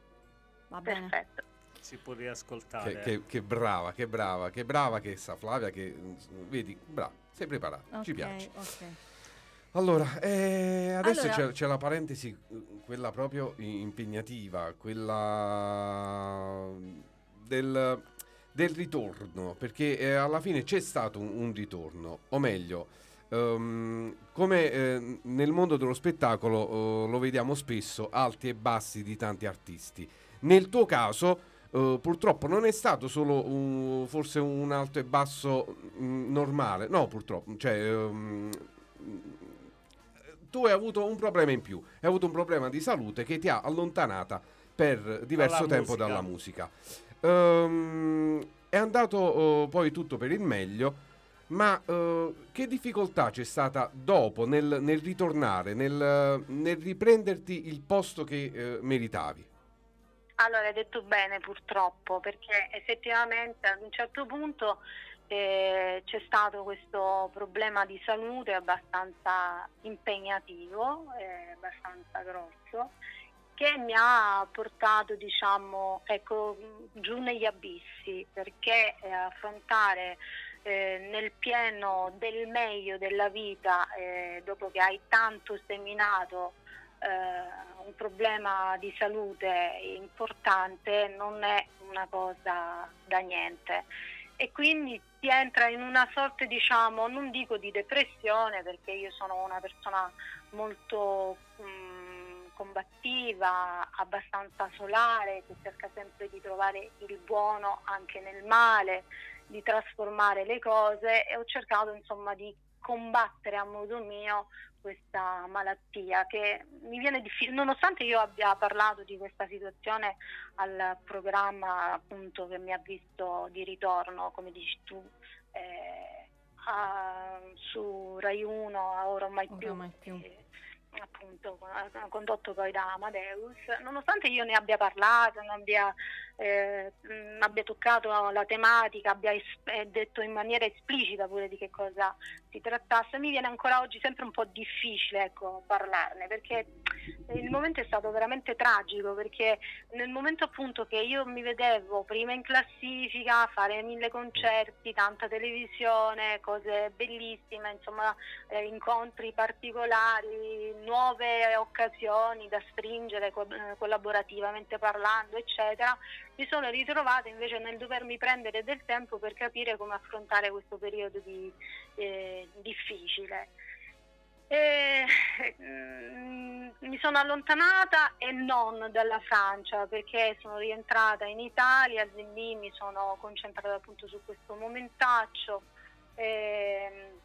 Va bene? Perfetto. Si può riascoltare. Che, che- che brava, che brava, che brava che sa Flavia, che mm, vedi, brava, sei preparata, ci Ok, piace. ok. Allora, eh, adesso Allora- c'è, c'è la parentesi, eh, quella proprio impegnativa, quella del, del ritorno, perché eh, alla fine c'è stato un, un ritorno, o meglio, ehm, come eh, nel mondo dello spettacolo eh, lo vediamo spesso, alti e bassi di tanti artisti. Nel tuo caso, eh, purtroppo non è stato solo un- forse un alto e basso mm, normale, no purtroppo, cioè... ehm, tu hai avuto un problema in più, hai avuto un problema di salute che ti ha allontanata per diverso Dalla tempo musica. dalla musica. Ehm, È andato eh, poi tutto per il meglio, ma eh, che difficoltà c'è stata dopo nel, nel ritornare, nel, nel riprenderti il posto che eh, meritavi? Allora, hai detto bene purtroppo, perché effettivamente ad un certo punto eh, c'è stato questo problema di salute abbastanza impegnativo, eh, abbastanza grosso, che mi ha portato, diciamo, ecco, giù negli abissi, perché eh, affrontare eh, nel pieno del meglio della vita, eh, dopo che hai tanto seminato eh, un problema di salute importante non è una cosa da niente e quindi si entra in una sorta diciamo non dico di depressione perché io sono una persona molto mh, combattiva abbastanza solare che cerca sempre di trovare il buono anche nel male di trasformare le cose e ho cercato insomma di combattere a modo mio questa malattia che mi viene difficile, nonostante io abbia parlato di questa situazione al programma appunto che mi ha visto di ritorno, come dici tu, eh, a- su Rai 1 a ora mai Ora più, mai più. eh, appunto condotto poi da Amadeus, nonostante io ne abbia parlato, non abbia, eh, mh, abbia toccato la tematica, abbia es- eh, detto in maniera esplicita pure di che cosa si trattasse, mi viene ancora oggi sempre un po' difficile ecco, parlarne perché il momento è stato veramente tragico perché nel momento appunto che io mi vedevo prima in classifica, fare mille concerti, tanta televisione, cose bellissime, insomma eh, incontri particolari, nuove occasioni da stringere eh, collaborativamente parlando, eccetera, mi sono ritrovata invece nel dovermi prendere del tempo per capire come affrontare questo periodo di, eh, difficile. E, mm, mi sono allontanata e non dalla Francia perché sono rientrata in Italia, e lì mi sono concentrata appunto su questo momentaccio. Ehm,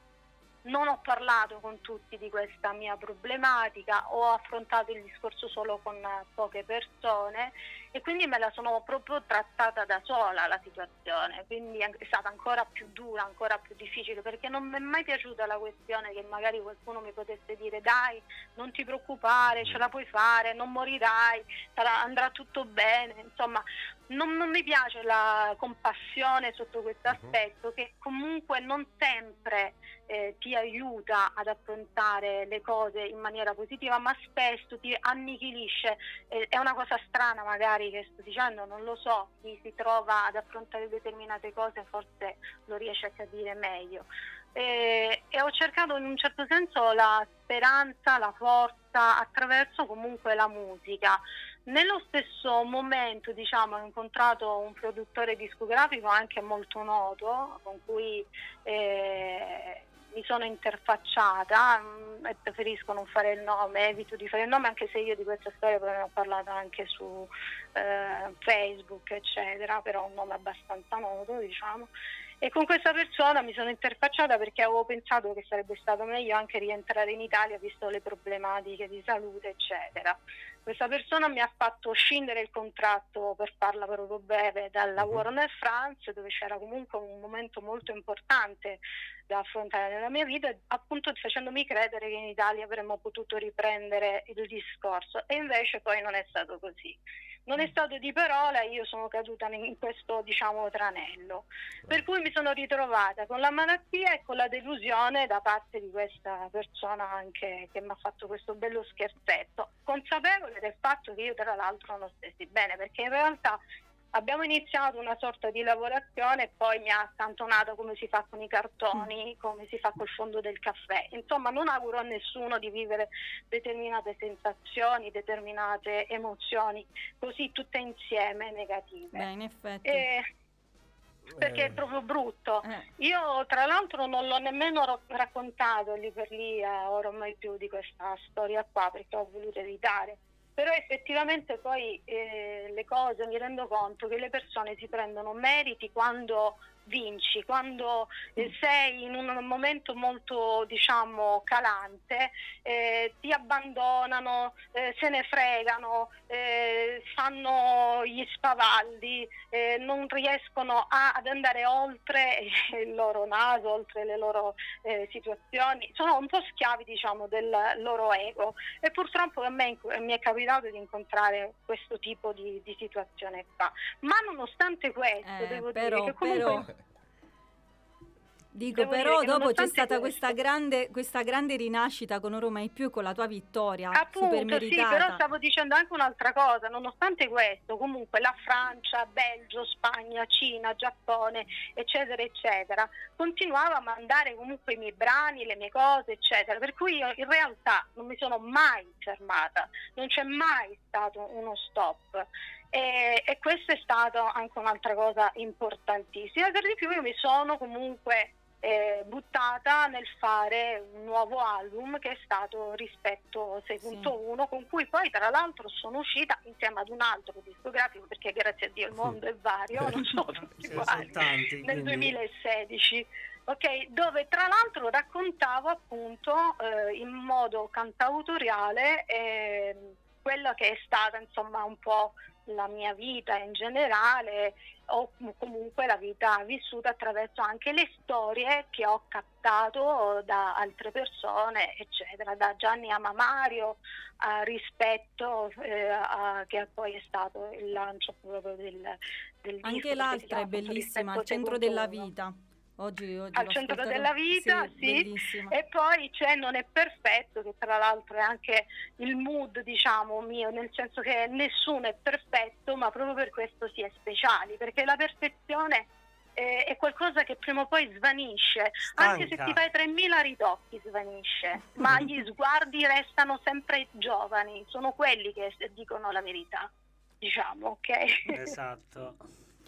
non ho parlato con tutti di questa mia problematica, ho affrontato il discorso solo con eh, poche persone e quindi me la sono proprio trattata da sola la situazione, quindi è stata ancora più dura, ancora più difficile perché non mi è mai piaciuta la questione che magari qualcuno mi potesse dire dai, non ti preoccupare, ce la puoi fare, non morirai, sarà- andrà tutto bene, insomma non, non mi piace la compassione sotto questo Mhm. aspetto che comunque non sempre eh, ti aiuta ad affrontare le cose in maniera positiva, ma spesso ti annichilisce. Eh, è una cosa strana magari che sto dicendo, non lo so, chi si trova ad affrontare determinate cose forse lo riesce a capire meglio. Eh, e ho cercato in un certo senso la speranza, la forza attraverso comunque la musica. Nello stesso momento, diciamo, ho incontrato un produttore discografico anche molto noto, con cui eh, mi sono interfacciata mm, e preferisco non fare il nome, evito di fare il nome anche se io di questa storia poi ne ho parlato anche su eh, Facebook, eccetera, però un nome abbastanza noto, diciamo. E con questa persona mi sono interfacciata perché avevo pensato che sarebbe stato meglio anche rientrare in Italia visto le problematiche di salute, eccetera. Questa persona mi ha fatto scindere il contratto per farla proprio breve dal lavoro nel France, dove c'era comunque un momento molto importante da affrontare nella mia vita, appunto facendomi credere che in Italia avremmo potuto riprendere il discorso. E invece poi non è stato così. Non è stato di parola, io sono caduta in questo diciamo tranello. Per cui mi sono ritrovata con la malattia e con la delusione da parte di questa persona anche che mi ha fatto questo bello scherzetto, consapevole del fatto che io tra l'altro non stessi bene, perché in realtà abbiamo iniziato una sorta di lavorazione e poi mi ha accantonato come si fa con i cartoni, come si fa col fondo del caffè. Insomma, non auguro a nessuno di vivere determinate sensazioni, determinate emozioni così tutte insieme negative. Beh, in effetti. E- perché è Eh. proprio brutto. Eh, Io tra l'altro non l'ho nemmeno ro- raccontato lì per lì a ormai più di questa storia qua perché ho voluto evitare. Però effettivamente poi eh, le cose mi rendo conto che le persone si prendono meriti quando vinci, quando eh, sei in un momento molto diciamo calante, eh, ti abbandonano, eh, se ne fregano, eh, fanno gli spavaldi, eh, non riescono a- ad andare oltre [LAUGHS] il loro naso, oltre le loro eh, situazioni, sono un po' schiavi diciamo del loro ego. E purtroppo a me mi è capitato di incontrare questo tipo di, di situazione qua. Ma nonostante questo, devo però- dire che comunque... però- Dico, Devo però dopo c'è stata questa grande, questa grande rinascita con Oro Mai Più, con la tua vittoria Appunto, sì, però stavo dicendo anche un'altra cosa, nonostante questo, comunque la Francia, Belgio, Spagna, Cina, Giappone, eccetera, eccetera, continuava a mandare comunque i miei brani, le mie cose, eccetera, per cui io in realtà non mi sono mai fermata, non c'è mai stato uno stop. E, e questa è stata anche un'altra cosa importantissima. Per di più io mi sono comunque eh, buttata nel fare un nuovo album che è stato Rispetto 6.1 con cui poi tra l'altro sono uscita insieme ad un altro discografico perché grazie a Dio il mondo è vario, non sono tutti uguali tanti, nel quindi- 2016. ok, dove tra l'altro raccontavo appunto eh, in modo cantautoriale ehm, quella che è stata insomma un po' la mia vita in generale o comunque la vita vissuta attraverso anche le storie che ho captato da altre persone, eccetera, da Gianni Amamario a rispetto eh, a- che poi è stato il lancio proprio del, del Anche l'altra è bellissima, al centro della 6.1. vita. Oggi, oggi Al centro della vita, sì. bellissima. E poi c'è Non è perfetto, che tra l'altro è anche il mood, diciamo, mio, nel senso che nessuno è perfetto, ma proprio per questo si è speciali, perché la perfezione eh, è qualcosa che prima o poi svanisce, anche se Stanca. ti fai 3000 ritocchi svanisce, ma gli [LAUGHS] sguardi restano sempre giovani, sono quelli che dicono la verità, diciamo, ok? Esatto.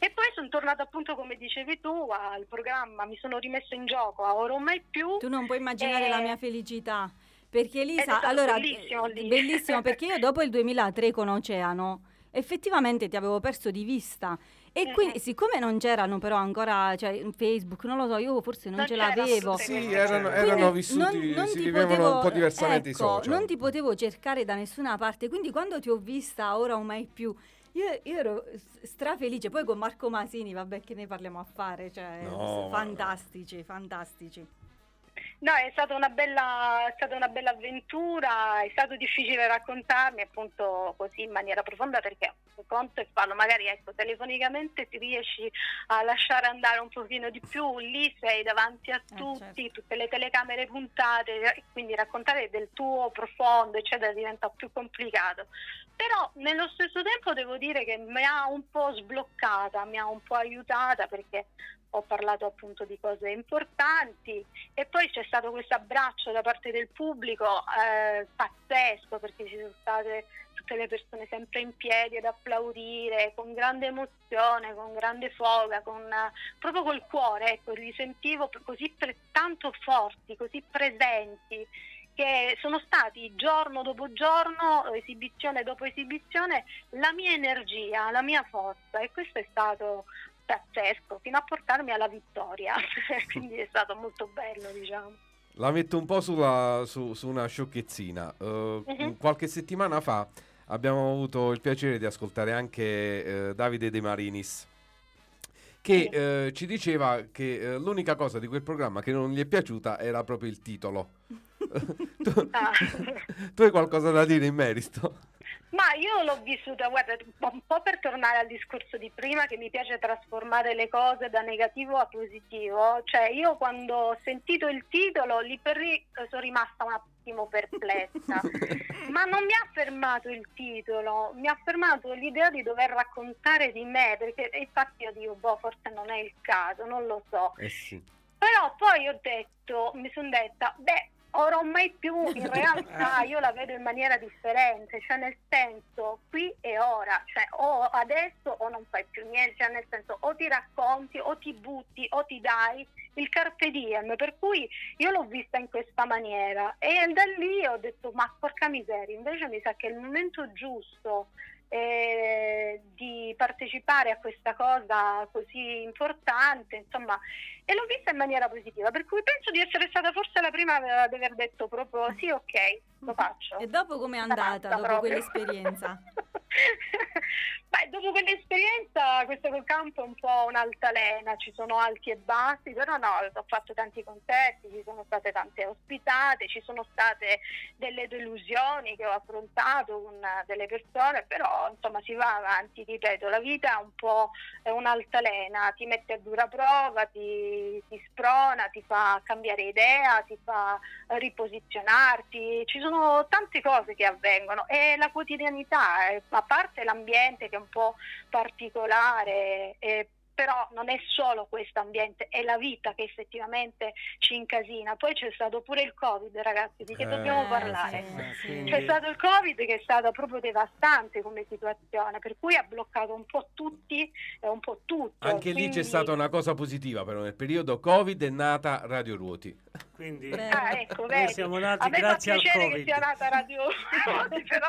E poi sono tornata appunto, come dicevi tu, al programma, mi sono rimesso in gioco a Ora o Mai Più. Tu non puoi immaginare la Eh, mia felicità. Perché Elisa, allora, bellissimo lì. bellissimo perché io dopo il 2003 con Oceano effettivamente ti avevo perso di vista e Mhm. quindi siccome non c'erano però ancora cioè, in Facebook, non lo so, io forse non, Non ce l'avevo. Sì, erano, cose. erano vissuti, non- non si vivevano potevo- un po' diversamente i ecco, social. Non ti potevo cercare da nessuna parte, quindi quando ti ho vista ora o mai più, io, io ero strafelice. Poi con Marco Masini, vabbè, che ne parliamo a fare, cioè, No, ma- fantastici, fantastici. No, è stata una bella, è stata una bella avventura, è stato difficile raccontarmi appunto così in maniera profonda perché un conto è farlo, magari ecco, telefonicamente ti riesci a lasciare andare un pochino di più, lì sei davanti a tutti, tutte le telecamere puntate, e quindi raccontare del tuo profondo, eccetera, diventa più complicato. Però nello stesso tempo devo dire che mi ha un po' sbloccata, mi ha un po' aiutata perché ho parlato appunto di cose importanti e poi c'è stato questo abbraccio da parte del pubblico eh, pazzesco perché ci sono state tutte le persone sempre in piedi ad applaudire con grande emozione, con grande foga, con, eh, proprio col cuore, ecco, li sentivo così pre- tanto forti, così presenti che sono stati giorno dopo giorno, esibizione dopo esibizione, la mia energia, la mia forza e questo è stato pazzesco fino a portarmi alla vittoria [LAUGHS] quindi è stato molto bello diciamo La metto un po' sulla- su, su una sciocchezzina. Eh, Mhm. Qualche settimana fa abbiamo avuto il piacere di ascoltare anche eh, Davide De Marinis che Sì. eh, ci diceva che eh, l'unica cosa di quel programma che non gli è piaciuta era proprio il titolo. [LAUGHS] [LAUGHS] tu, Ah. tu hai qualcosa da dire in merito? Ma io l'ho vissuta guarda un po' per tornare al discorso di prima che mi piace trasformare le cose da negativo a positivo cioè io quando ho sentito il titolo lì per lì eh, sono rimasta un attimo perplessa [LAUGHS] Ma non mi ha fermato il titolo, mi ha fermato l'idea di dover raccontare di me, perché infatti io dico, boh, forse non è il caso, non lo so. Eh sì. Però poi ho detto, mi sono detta, beh, ora o mai più, in [LAUGHS] realtà io la vedo in maniera differente, cioè nel senso, qui e ora, cioè o adesso o non fai più niente, cioè nel senso o ti racconti o ti butti o ti dai il carpe diem, per cui io l'ho vista in questa maniera. E da lì ho detto, ma porca miseria, invece mi sa che il momento giusto eh, di partecipare a questa cosa così importante, insomma, e l'ho vista in maniera positiva, per cui penso di essere stata forse la prima ad aver detto proprio sì, ok, lo faccio. E dopo com'è andata, dopo proprio. quell'esperienza? [LAUGHS] Beh, dopo quell'esperienza questo col campo è un po' un'altalena, ci sono alti e bassi, però no, ho fatto tanti concerti, ci sono state tante ospitate, ci sono state delle delusioni che ho affrontato con delle persone, però insomma si va avanti, ripeto, la vita è un po' è un'altalena, ti mette a dura prova, ti, ti sprona, ti fa cambiare idea, ti fa riposizionarti, ci sono tante cose che avvengono e la quotidianità, eh, a parte l'ambiente che è un po' particolare, eh, però non è solo questo ambiente, è la vita che effettivamente ci incasina. Poi c'è stato pure il Covid, ragazzi, di che Eh, dobbiamo Eh, parlare? sì, Eh, sì. C'è stato il Covid che è stato proprio devastante come situazione, per cui ha bloccato un po' tutti e un po' tutto. Anche lì quindi- c'è stata una cosa positiva, però nel periodo Covid è nata Radio Ruoti. Quindi Beh. Ah, ecco, noi vedi. siamo A nati me fa grazie al piacere che Covid. sia nata Radio Ruoti, [LAUGHS] però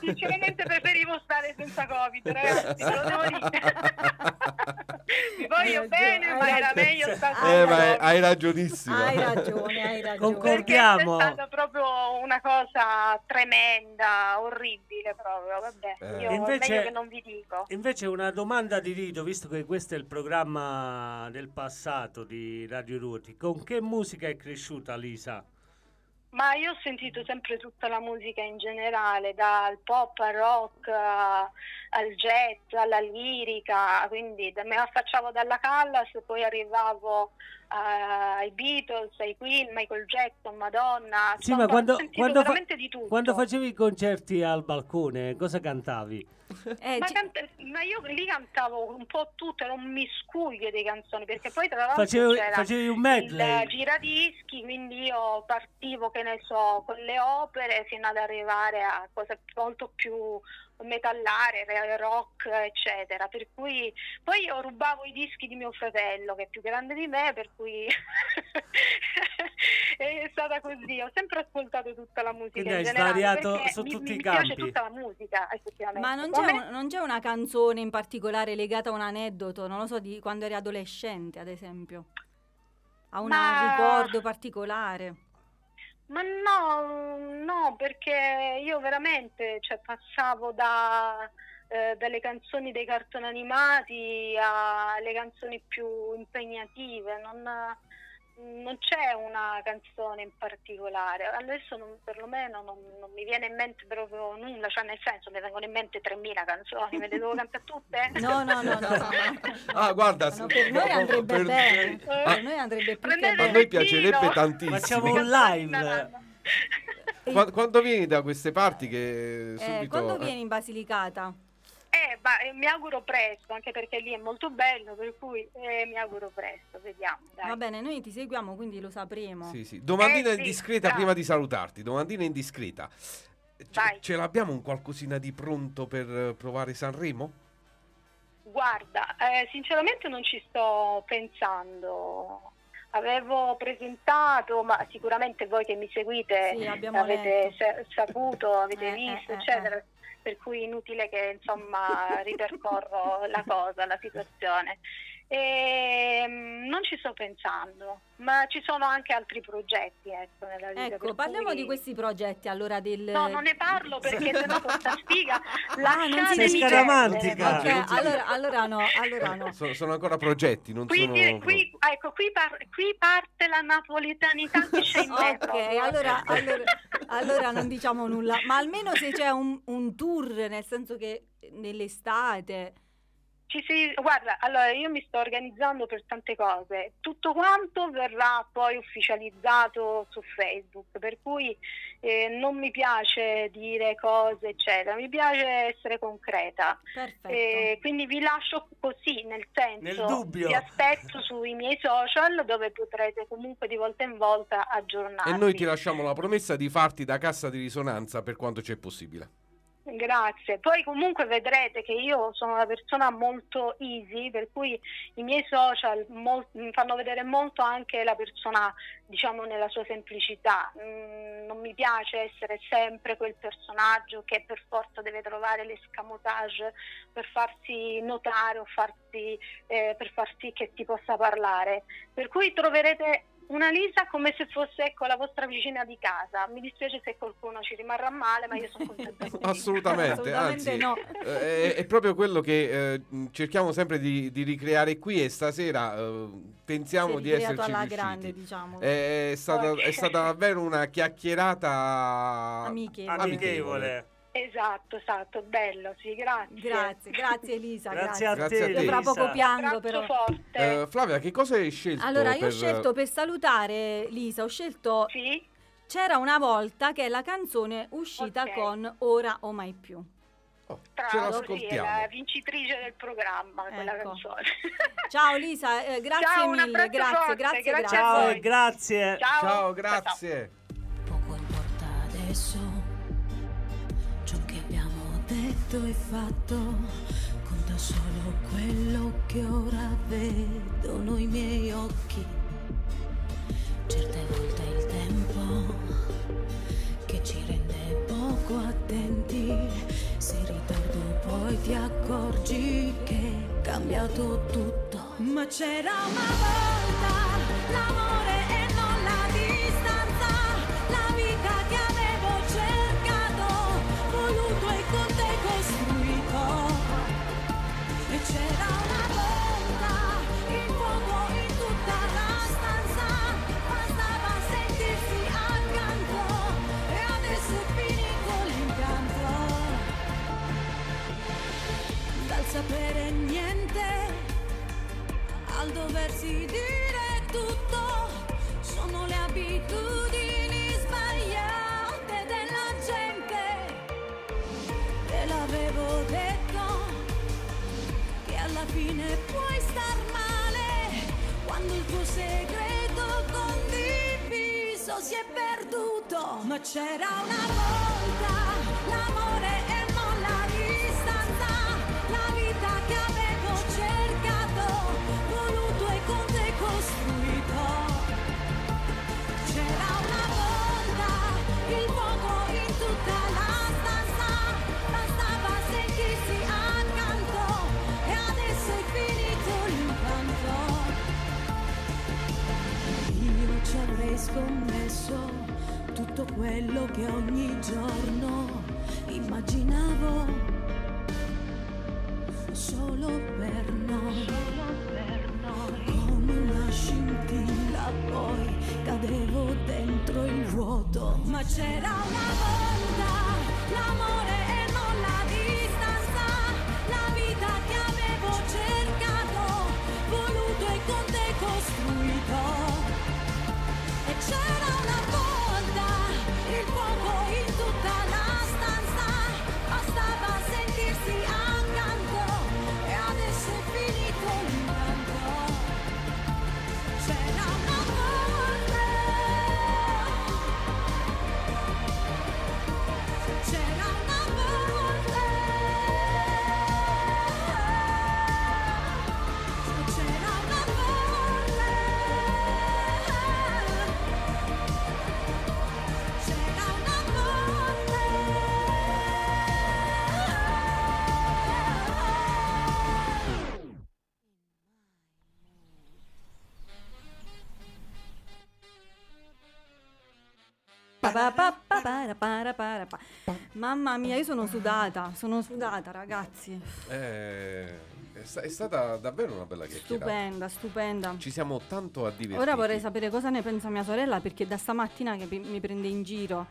sinceramente preferivo stare senza Covid, ragazzi, lo devo dire. [LAUGHS] Vi voglio Hai bene, ragione, ma hai era meglio stare Hai Eh, ma hai, hai ragionissimo. Hai ragione, hai ragione. Concordo. Perché Concordiamo. è stata proprio una cosa tremenda, orribile proprio, vabbè, Eh. io Invece- meglio che non vi dico. Invece una domanda di rito, visto che questo è il programma del passato di Radio Ruoti, con che musica è cresciuta Lisa? Ma io ho sentito sempre tutta la musica in generale, dal pop al rock al jazz, alla lirica, quindi me la affacciavo dalla Callas, poi arrivavo eh, ai Beatles, ai Queen, Michael Jackson, Madonna, Sì, ma quando, ho sentito quando fa- veramente di tutto. quando facevi i concerti al balcone, cosa cantavi? Eh, Ma, canta- ma io lì cantavo un po' tutto, era un miscuglio di canzoni, perché poi tra l'altro Facevi, c'era facevi un il medley? giradischi, quindi io partivo, che ne so, con le opere fino ad arrivare a cose molto più metallare, re- rock, eccetera. Per cui poi io rubavo i dischi di mio fratello, che è più grande di me, per cui [LAUGHS] è stata così. Ho sempre ascoltato tutta la musica Quindi in hai generale, svariato su mi, tutti mi i piace campi. tutta la musica, effettivamente. Ma non c'è, un- non c'è una canzone in particolare legata a un aneddoto, non lo so, di quando eri adolescente, ad esempio? A un Ma- ricordo particolare? Ma no, no, perché io veramente cioè, passavo da, eh, dalle canzoni dei cartoni animati alle canzoni più impegnative, non, non c'è una canzone in particolare. Adesso non- perlomeno non, non mi viene in mente proprio nulla, cioè nel senso mi vengono in mente 3.000 canzoni, me le devo cantare tutte? [LAUGHS] No, no, no, no. [LAUGHS] Ah, guarda, No, per noi no, andrebbe per- bene. Ah. Per noi andrebbe più che A noi piacerebbe tantissimo. Facciamo un live. Qua- Quando vieni da queste parti che Eh, subito... quando vieni in Basilicata? Eh, ma eh, mi auguro presto, anche perché lì è molto bello, per cui eh, mi auguro presto, vediamo. Dai. Va bene, noi ti seguiamo, quindi lo sapremo. Sì, sì. Domandina Eh, sì, indiscreta bravo. prima di salutarti. Domandina indiscreta. Ce, Vai. ce l'abbiamo un qualcosina di pronto per eh, provare Sanremo? Guarda, eh, sinceramente non ci sto pensando. Avevo presentato, ma sicuramente voi che mi seguite Sì, avete sa- saputo, avete Eh, visto, eh, eh, eccetera. Per cui inutile che insomma ripercorro la cosa, la situazione. E, mm, non ci sto pensando, ma ci sono anche altri progetti ecco, nella vita. Ecco, parliamo cui- di questi progetti allora del... No, non ne parlo perché [LAUGHS] sennò questa sfiga Ah, non si scaramantica. Ok, allora, allora no, allora no. Sono, sono ancora progetti, non Quindi sono... qui, ecco, qui, par- qui parte la napoletanità che c'è in me. Ok, allora, allora, allora non diciamo nulla, ma almeno se c'è un, un tour, nel senso che nell'estate... Ci si- guarda, allora io mi sto organizzando per tante cose, tutto quanto verrà poi ufficializzato su Facebook, per cui eh, non mi piace dire cose, eccetera, mi piace essere concreta. Perfetto. Eh, quindi vi lascio così, nel senso, Nel dubbio. vi aspetto sui miei social dove potrete comunque di volta in volta aggiornarvi. E noi ti lasciamo la promessa di farti da cassa di risonanza per quanto c'è possibile. Grazie. Poi comunque vedrete che io sono una persona molto easy, per cui i miei social mol- mi fanno vedere molto anche la persona, diciamo, nella sua semplicità. Mm, non mi piace essere sempre quel personaggio che per forza deve trovare l'escamotage per farsi notare o farsi, eh, per far sì che ti possa parlare. Per cui troverete una Lisa come se fosse ecco, la vostra vicina di casa. Mi dispiace se qualcuno ci rimarrà male, ma io sono contenta. Assolutamente, [LAUGHS] Assolutamente anzi, no. eh, è, è proprio quello che eh, cerchiamo sempre di, di ricreare qui e stasera eh, pensiamo Si è di esserci alla riusciti. grande, diciamo. È stata, è stata davvero una chiacchierata Amichevole. Amichevole. Esatto, esatto, bello, sì, grazie. Grazie, grazie Elisa. Grazie Grazie, a Grazie a te. te. Elisa. poco piango però. forte. Eh, Flavia, che cosa hai scelto? Allora, io ho per- scelto per salutare Lisa, ho scelto Sì? C'era una volta che è la canzone uscita Ok. con Ora o mai più. Oh, Tra ce l'altro sì, è l'ascoltiamo. la vincitrice del programma, quella Ecco. canzone. Ciao Lisa, eh, grazie Ciao, mille, grazie, forte, grazie, grazie grazie. Ciao grazie. Ciao. Ciao, grazie. Poco importa adesso detto e fatto, conta solo quello che ora vedono i miei occhi. Certe volte il tempo che ci rende poco attenti, se ritardo poi ti accorgi che è cambiato tutto. Ma c'era una volta l'amore e sapere niente al doversi dire tutto, sono le abitudini sbagliate della gente. Te l'avevo detto fine puoi star male quando il tuo segreto condiviso si è perduto. Ma c'era una volta l'amore e non la distanza, la vita che avevo cercato, voluto e con te costruito. Scommesso tutto quello che ogni giorno immaginavo solo per noi. Come una scintilla poi cadevo dentro il vuoto. Ma c'era una volta l'amore e non la distanza, la vita che avevo cercato, Mamma mia, io sono sudata, sono sudata ragazzi. Eh, è, sta- è stata davvero una bella chiacchierata. Stupenda, stupenda. Ci siamo tanto a divertire. Ora vorrei sapere cosa ne pensa mia sorella perché da stamattina che mi prende in giro.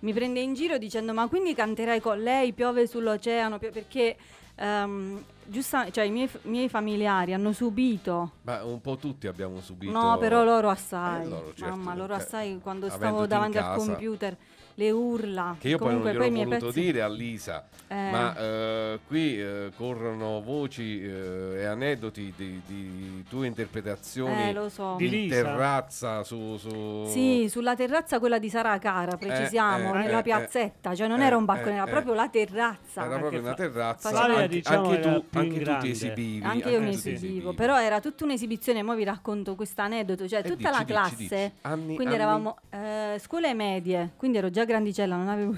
Mi prende in giro dicendo ma quindi canterai con lei, piove sull'oceano, pio-" perché ehm, giusta- cioè, i miei, miei familiari hanno subito. Ma un po' tutti abbiamo subito. No, però loro assai. Eh, loro, certo, Mamma, loro assai quando stavo davanti al computer, le urla. Che io Comunque, poi non gliel'ho voluto pezzi- dire a Lisa, Eh. ma eh, qui eh, corrono voci eh, e aneddoti di, di tue interpretazioni Eh, lo so. Di Lisa? terrazza su... su... Sì, sulla terrazza quella di Sara Cara, precisiamo, eh, nella eh, piazzetta, cioè non eh, era un balcone, era eh. proprio la terrazza. Era proprio una terrazza, Flavia, anche, diciamo, anche tu, anche tu ti esibivi. Anche io mi esibivo, però era tutta un'esibizione, ora vi racconto questo aneddoto, cioè Eh, tutta dici, la dici, classe, dici. Anni- quindi anni? eravamo eh, scuole medie, quindi ero già grandicella, non avevo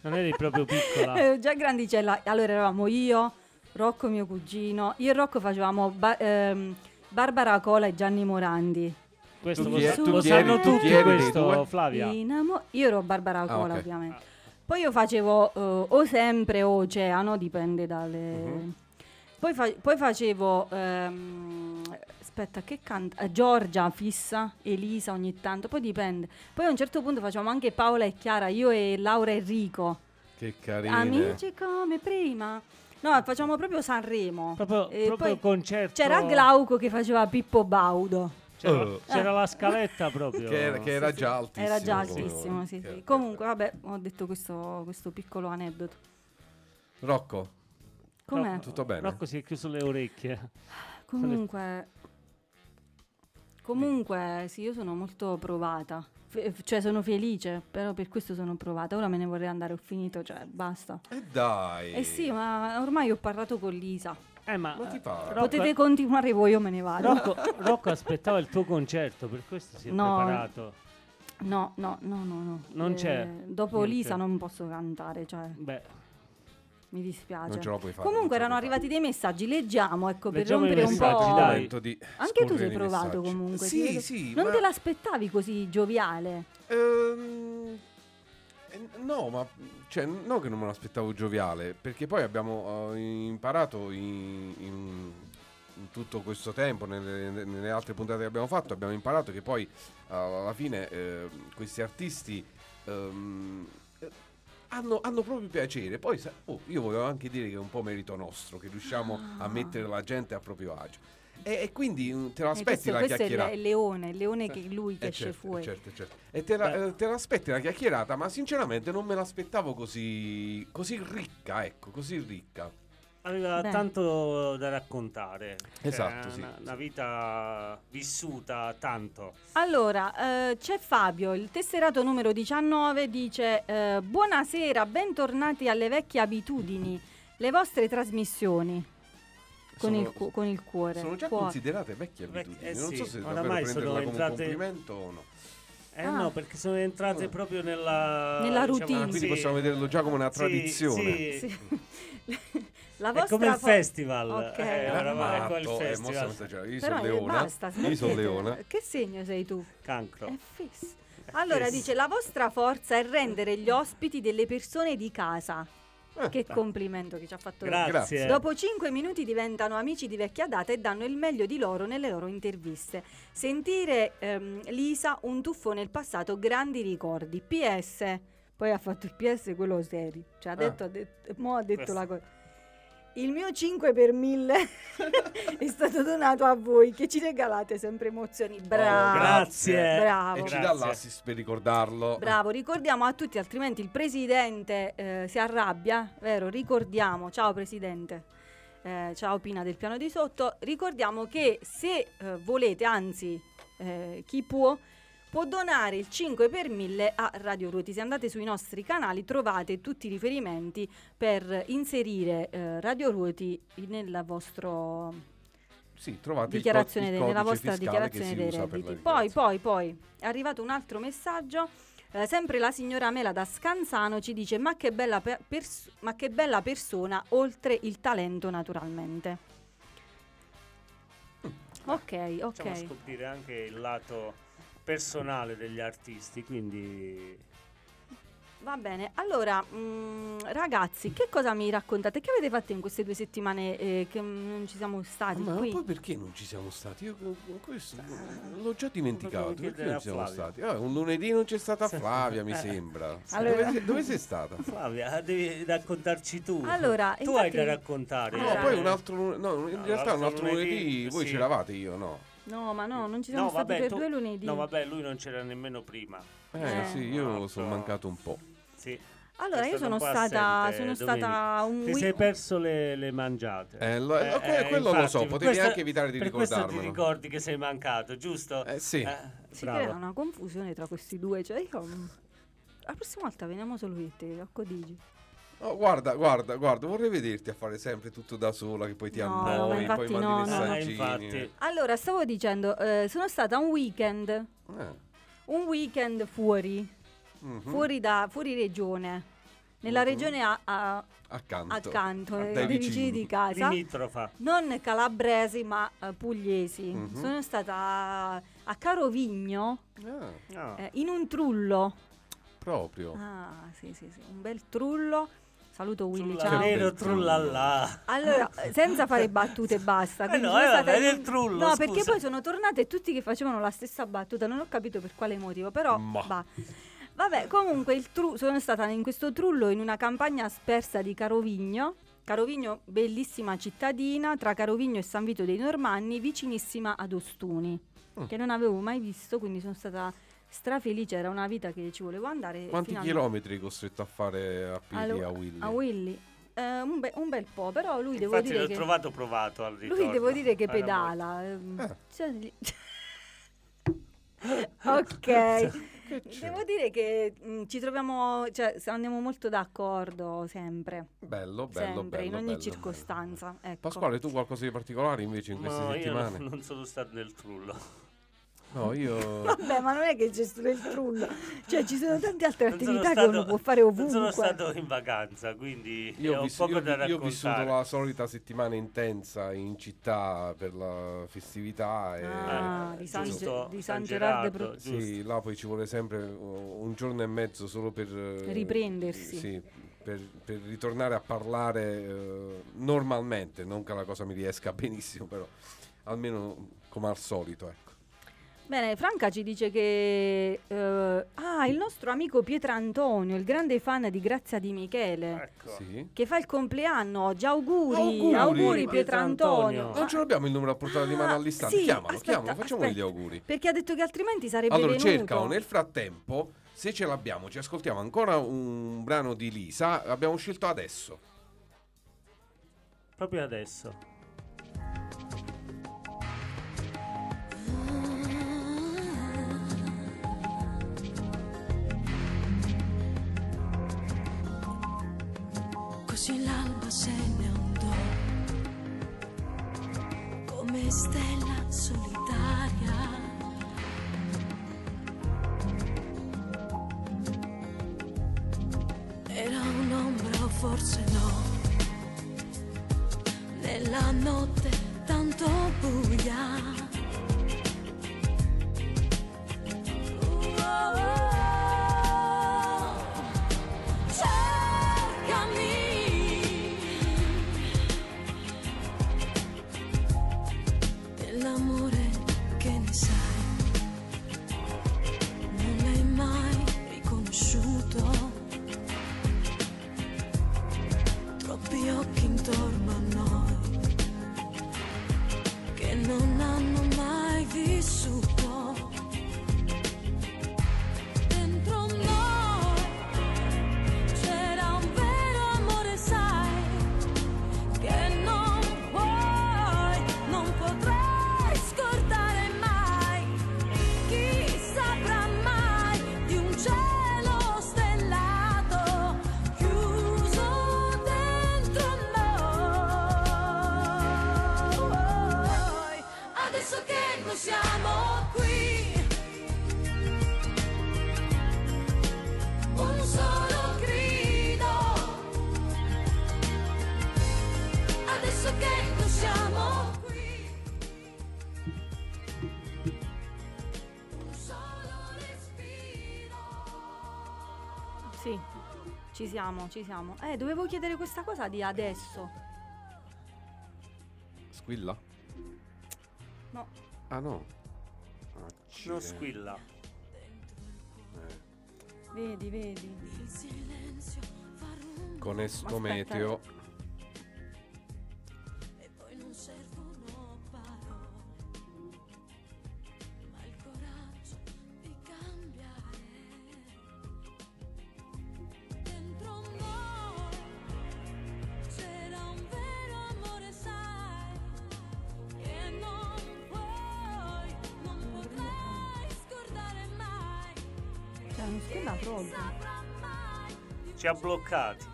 Non eri proprio piccola. [LAUGHS] ero già grandicella, allora eravamo io, Rocco mio cugino, io e Rocco facevamo ba- ehm, Barbara Cola e Gianni Morandi. Questo Tu lo, sa- lo tu chi sanno tu tutti questo? Flavia. Inamo- io ero Barbara Ah, Cola ok. ovviamente. Poi io facevo eh, o sempre o oceano, dipende dalle... Mhm. Poi, fa- poi facevo... ehm, aspetta, che canta? eh, Giorgia fissa, Elisa ogni tanto, poi dipende. Poi a un certo punto facevamo anche Paola e Chiara, io e Laura Enrico. Che carine. Amici come prima. No, facciamo proprio Sanremo. Proprio, E proprio poi concerto. c'era Glauco che faceva Pippo Baudo. C'era, Oh. c'era la scaletta proprio. Che era, che era Sì, già altissimo. Era già altissimo, sì, sì. Comunque, vabbè, ho detto questo, questo piccolo aneddoto. Rocco, Com'è? Rocco- tutto bene? Rocco si è chiuso le orecchie. Comunque, comunque, sì, io sono molto provata. Fe- cioè, sono felice, però per questo sono provata. Ora me ne vorrei andare, ho finito, cioè, basta. Eh dai. Eh sì, ma ormai ho parlato con Lisa. Eh, ma, Ma ti eh, pare? Rocco, Potete continuare voi, io me ne vado. Rocco, [LAUGHS] Rocco aspettava il tuo concerto, per questo si è No. preparato. No, no, no, no. no. Non Eh, c'è? Dopo Niente. Lisa non posso cantare, cioè, Beh, mi dispiace. Non ce la puoi fare. Comunque erano arrivati dei messaggi, leggiamo, ecco, per Leggiamo i rompere un po'. dai. Di Anche tu sei provato messaggi. comunque. Sì, vedo- sì. Non ma- te l'aspettavi così gioviale? Ehm, eh, no, ma cioè, no che non me l'aspettavo gioviale, perché poi abbiamo eh, imparato in, in- in tutto questo tempo, nelle, nelle altre puntate che abbiamo fatto, abbiamo imparato che poi eh, alla fine eh, questi artisti eh, hanno, hanno proprio piacere. Poi oh, io volevo anche dire che è un po' merito nostro, che riusciamo a Ah. mettere la gente a proprio agio. E, e quindi mm, te Eh, l'aspetti questo la questo è il, chiacchierata. il leone, il leone che lui che Eh, esce certo, fuori. certo, certo. E te, la, eh, te l'aspetti la chiacchierata, ma sinceramente non me l'aspettavo così, così ricca, ecco, così ricca. Aveva Beh. tanto da raccontare. Cioè, Esatto, sì, Una, sì. una vita vissuta tanto. Allora, eh, c'è Fabio, il tesserato numero 19 dice eh, Buonasera, bentornati alle vecchie abitudini, le vostre trasmissioni. Con, Sono- il, cu- con il cuore. Sono già cuore. considerate vecchie Vecchie- abitudini. eh non so sì, se oramai davvero sono prenderla come entrate- un complimento o no. Eh Ah. no, perché sono entrate Ah. proprio nella... Nella diciamo, routine. Ah, quindi sì. possiamo vederlo già come una Sì, tradizione. sì. Sì. La È vostra come il festival. Eh, Eh, oramai è come il Matto, eh, festival. stiamo esagerando. Io Però sono eh, Leona. basta, Io sono. Leona. Che segno sei tu? Cancro. È fisso. Allora fisso. dice la vostra forza è rendere gli ospiti delle persone di casa. Eh, Che complimento che ci ha fatto Grazie. Grazie. Dopo 5 minuti diventano amici di vecchia data e danno il meglio di loro nelle loro interviste. Sentire ehm, Lisa un tuffo nel passato, grandi ricordi. PS, poi ha fatto il PS quello serio. Cioè ha Ah. detto, ha detto, mo ha detto Questo. la cosa. Il mio 5 per 1000 [LAUGHS] è stato donato a voi che ci regalate sempre emozioni. Bravo. Grazie. Bravo. E ci dà l'assist per ricordarlo. Bravo, ricordiamo a tutti, altrimenti il presidente eh, si arrabbia, vero? Ricordiamo, ciao presidente, eh, ciao Pina del piano di sotto, ricordiamo che se eh, volete, anzi eh, chi può, può donare il 5 per 1000 a Radio Ruoti. Se andate sui nostri canali trovate tutti i riferimenti per inserire eh, Radio Ruoti nel vostro Sì, trovate il dichiarazione co- il dei- nella vostra dichiarazione dei per redditi. Poi, poi, poi è arrivato un altro messaggio. eh, sempre la signora Mela da Scanzano ci dice: Ma che bella, pe- pers- ma che bella persona, oltre il talento, naturalmente. Ok, Facciamo ok. scoprire anche il lato personale degli artisti, quindi Va bene, allora mm, ragazzi, che cosa mi raccontate? Che avete fatto in queste due settimane eh, che mm, non ci siamo stati Ma qui? poi perché non ci siamo stati? Io questo l'ho già dimenticato. Perché non ci siamo Flavia. stati? Ah, un lunedì non c'è stata Flavia, mi Eh. sembra. [LAUGHS] Allora- Dove, sei, dove sei stata? Flavia, devi raccontarci tu. Allora, tu hai infatti- da raccontare. No, Allora- poi un altro no, in No, realtà un altro lunedì, lunedì, voi sì. c'eravate io, no? No, ma no, non ci siamo No, stati vabbè, per tu- due lunedì. No, vabbè, lui non c'era nemmeno prima. Eh, Eh. sì, io No, sono no. mancato un po'. Sì. Allora, io sono stata, assente, sono stata un Ti week- sei perso le, le mangiate. Eh, lo- eh, que- quello lo so, potevi questo- anche evitare di per questo ti ricordarmelo. ricordi che sei mancato, giusto? Eh, sì. si bravo. crea una confusione tra questi due. Cioè, io. mm, La prossima volta veniamo solo io e te, a Codigi. Oh, guarda, guarda, guarda, vorrei vederti a fare sempre tutto da sola, che poi ti No, annoi, ma poi infatti mandi no, no, no. Eh, messaggini. infatti. Allora, stavo dicendo, eh, sono stata un weekend, Eh, un weekend fuori, mhm, fuori, da, fuori regione. Nella Mhm. regione a- a- Accanto. accanto, Dai eh, dei vicini vicini. di casa. Limitrofa. non calabresi ma eh, pugliesi. Mhm. Sono stata a, a Carovigno Ah, No. eh, in un trullo. proprio. Ah, sì, sì, sì, un bel trullo. Saluto Willy, ciao. Trullallà. Allora, senza fare battute, basta. Eh no, eh, vabbè, in- nel trullo, No, perché poi sono tornate tutti che facevano la stessa battuta. Non ho capito per quale motivo, però. Ma. va. Vabbè, comunque il tru- sono stata in questo trullo in una campagna spersa di Carovigno. Carovigno, bellissima cittadina, tra Carovigno e San Vito dei Normanni, vicinissima ad Ostuni, Mm. che non avevo mai visto, quindi sono stata strafelice, era una vita che ci volevo andare. Quanti finalmente- chilometri hai costretto a fare a piedi Allo- a Willy? A Willy. Eh, un, be- un bel po', però lui devo Infatti dire l'ho che... trovato provato al ritorno. Lui devo dire che Era pedala. ehm, Eh. cioè, [LAUGHS] ok. Devo dire che mm, ci troviamo, cioè andiamo molto d'accordo sempre. Bello, bello, sempre, in bello, ogni bello, circostanza. Ecco. Pasquale, tu qualcosa di particolare invece in queste No, io settimane? non sono stato nel trullo. No, io... [LAUGHS] Vabbè, ma non è che c'è solo il trullo. Cioè, ci sono tante altre Non attività che stato- uno può fare Non ovunque. sono stato in vacanza, quindi Io ho, ho vis- poco io- da io ho vissuto raccontare. la solita settimana intensa in città per la festività e Ah, di San, giusto, Ge- di San San Gerardo. Gerardo, Pro- sì, là poi ci vuole sempre un giorno e mezzo solo per eh, Riprendersi. sì, per, per ritornare a parlare eh, normalmente, non che la cosa mi riesca [LAUGHS] benissimo, però almeno come al solito, ecco. Bene, Franca ci dice che eh, ah, il nostro amico Pietrantonio, il grande fan di Grazia di Michele, Ecco. Sì. che fa il compleanno oggi. Auguri, Auguri. auguri, Ma Pietrantonio. Pietrantonio. Non ce l'abbiamo il numero a portata di mano Ah, all'istante. sì, chiamalo, aspetta, chiamalo, facciamogli gli aspetta. auguri. Perché ha detto che altrimenti sarebbe Allora venuto. cercalo, nel frattempo, se ce l'abbiamo, ci ascoltiamo ancora un brano di Lisa, abbiamo scelto adesso. Proprio adesso. Se ne andò come stella solitaria. Era un'ombra forse no, nella notte siamo, ci siamo. Eh, dovevo chiedere questa cosa di adesso. Squilla? No. Ah no. Non Accidenti. squilla. Eh. Vedi, vedi. Con esto non squilla proprio. Ci ha bloccati.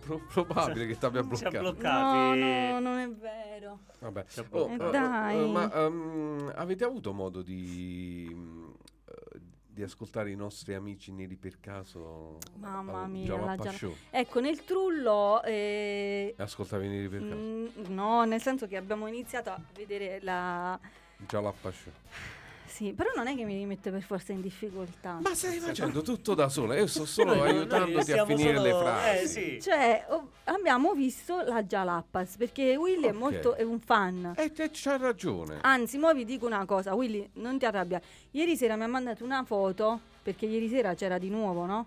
Pro- probabile che ti abbia Ci ha bloccato. No, bloccati. no, non è vero. Vabbè. Ci ha Oh, Eh, eh, eh, dai. ma ehm, avete avuto modo di, eh, di ascoltare i nostri amici neri per caso? Mamma mia, la Show? Ecco, nel trullo... eh, Ascoltavi neri per caso? mm, no, nel senso che abbiamo iniziato a vedere la... Java Up Show. Sì, però non è che mi mette per forza in difficoltà. Ma stai facendo tutto da sola, io sto solo Noi- [LAUGHS] noi aiutandoti a finire le solo- frasi. Eh sì. Cioè, oh, abbiamo visto la Jalappas perché Willy è Ok. molto è un fan. E te c'hai ragione. Anzi, mo vi dico una cosa, Willy, non ti arrabbiare. Ieri sera mi ha mandato una foto, perché ieri sera c'era di nuovo, no?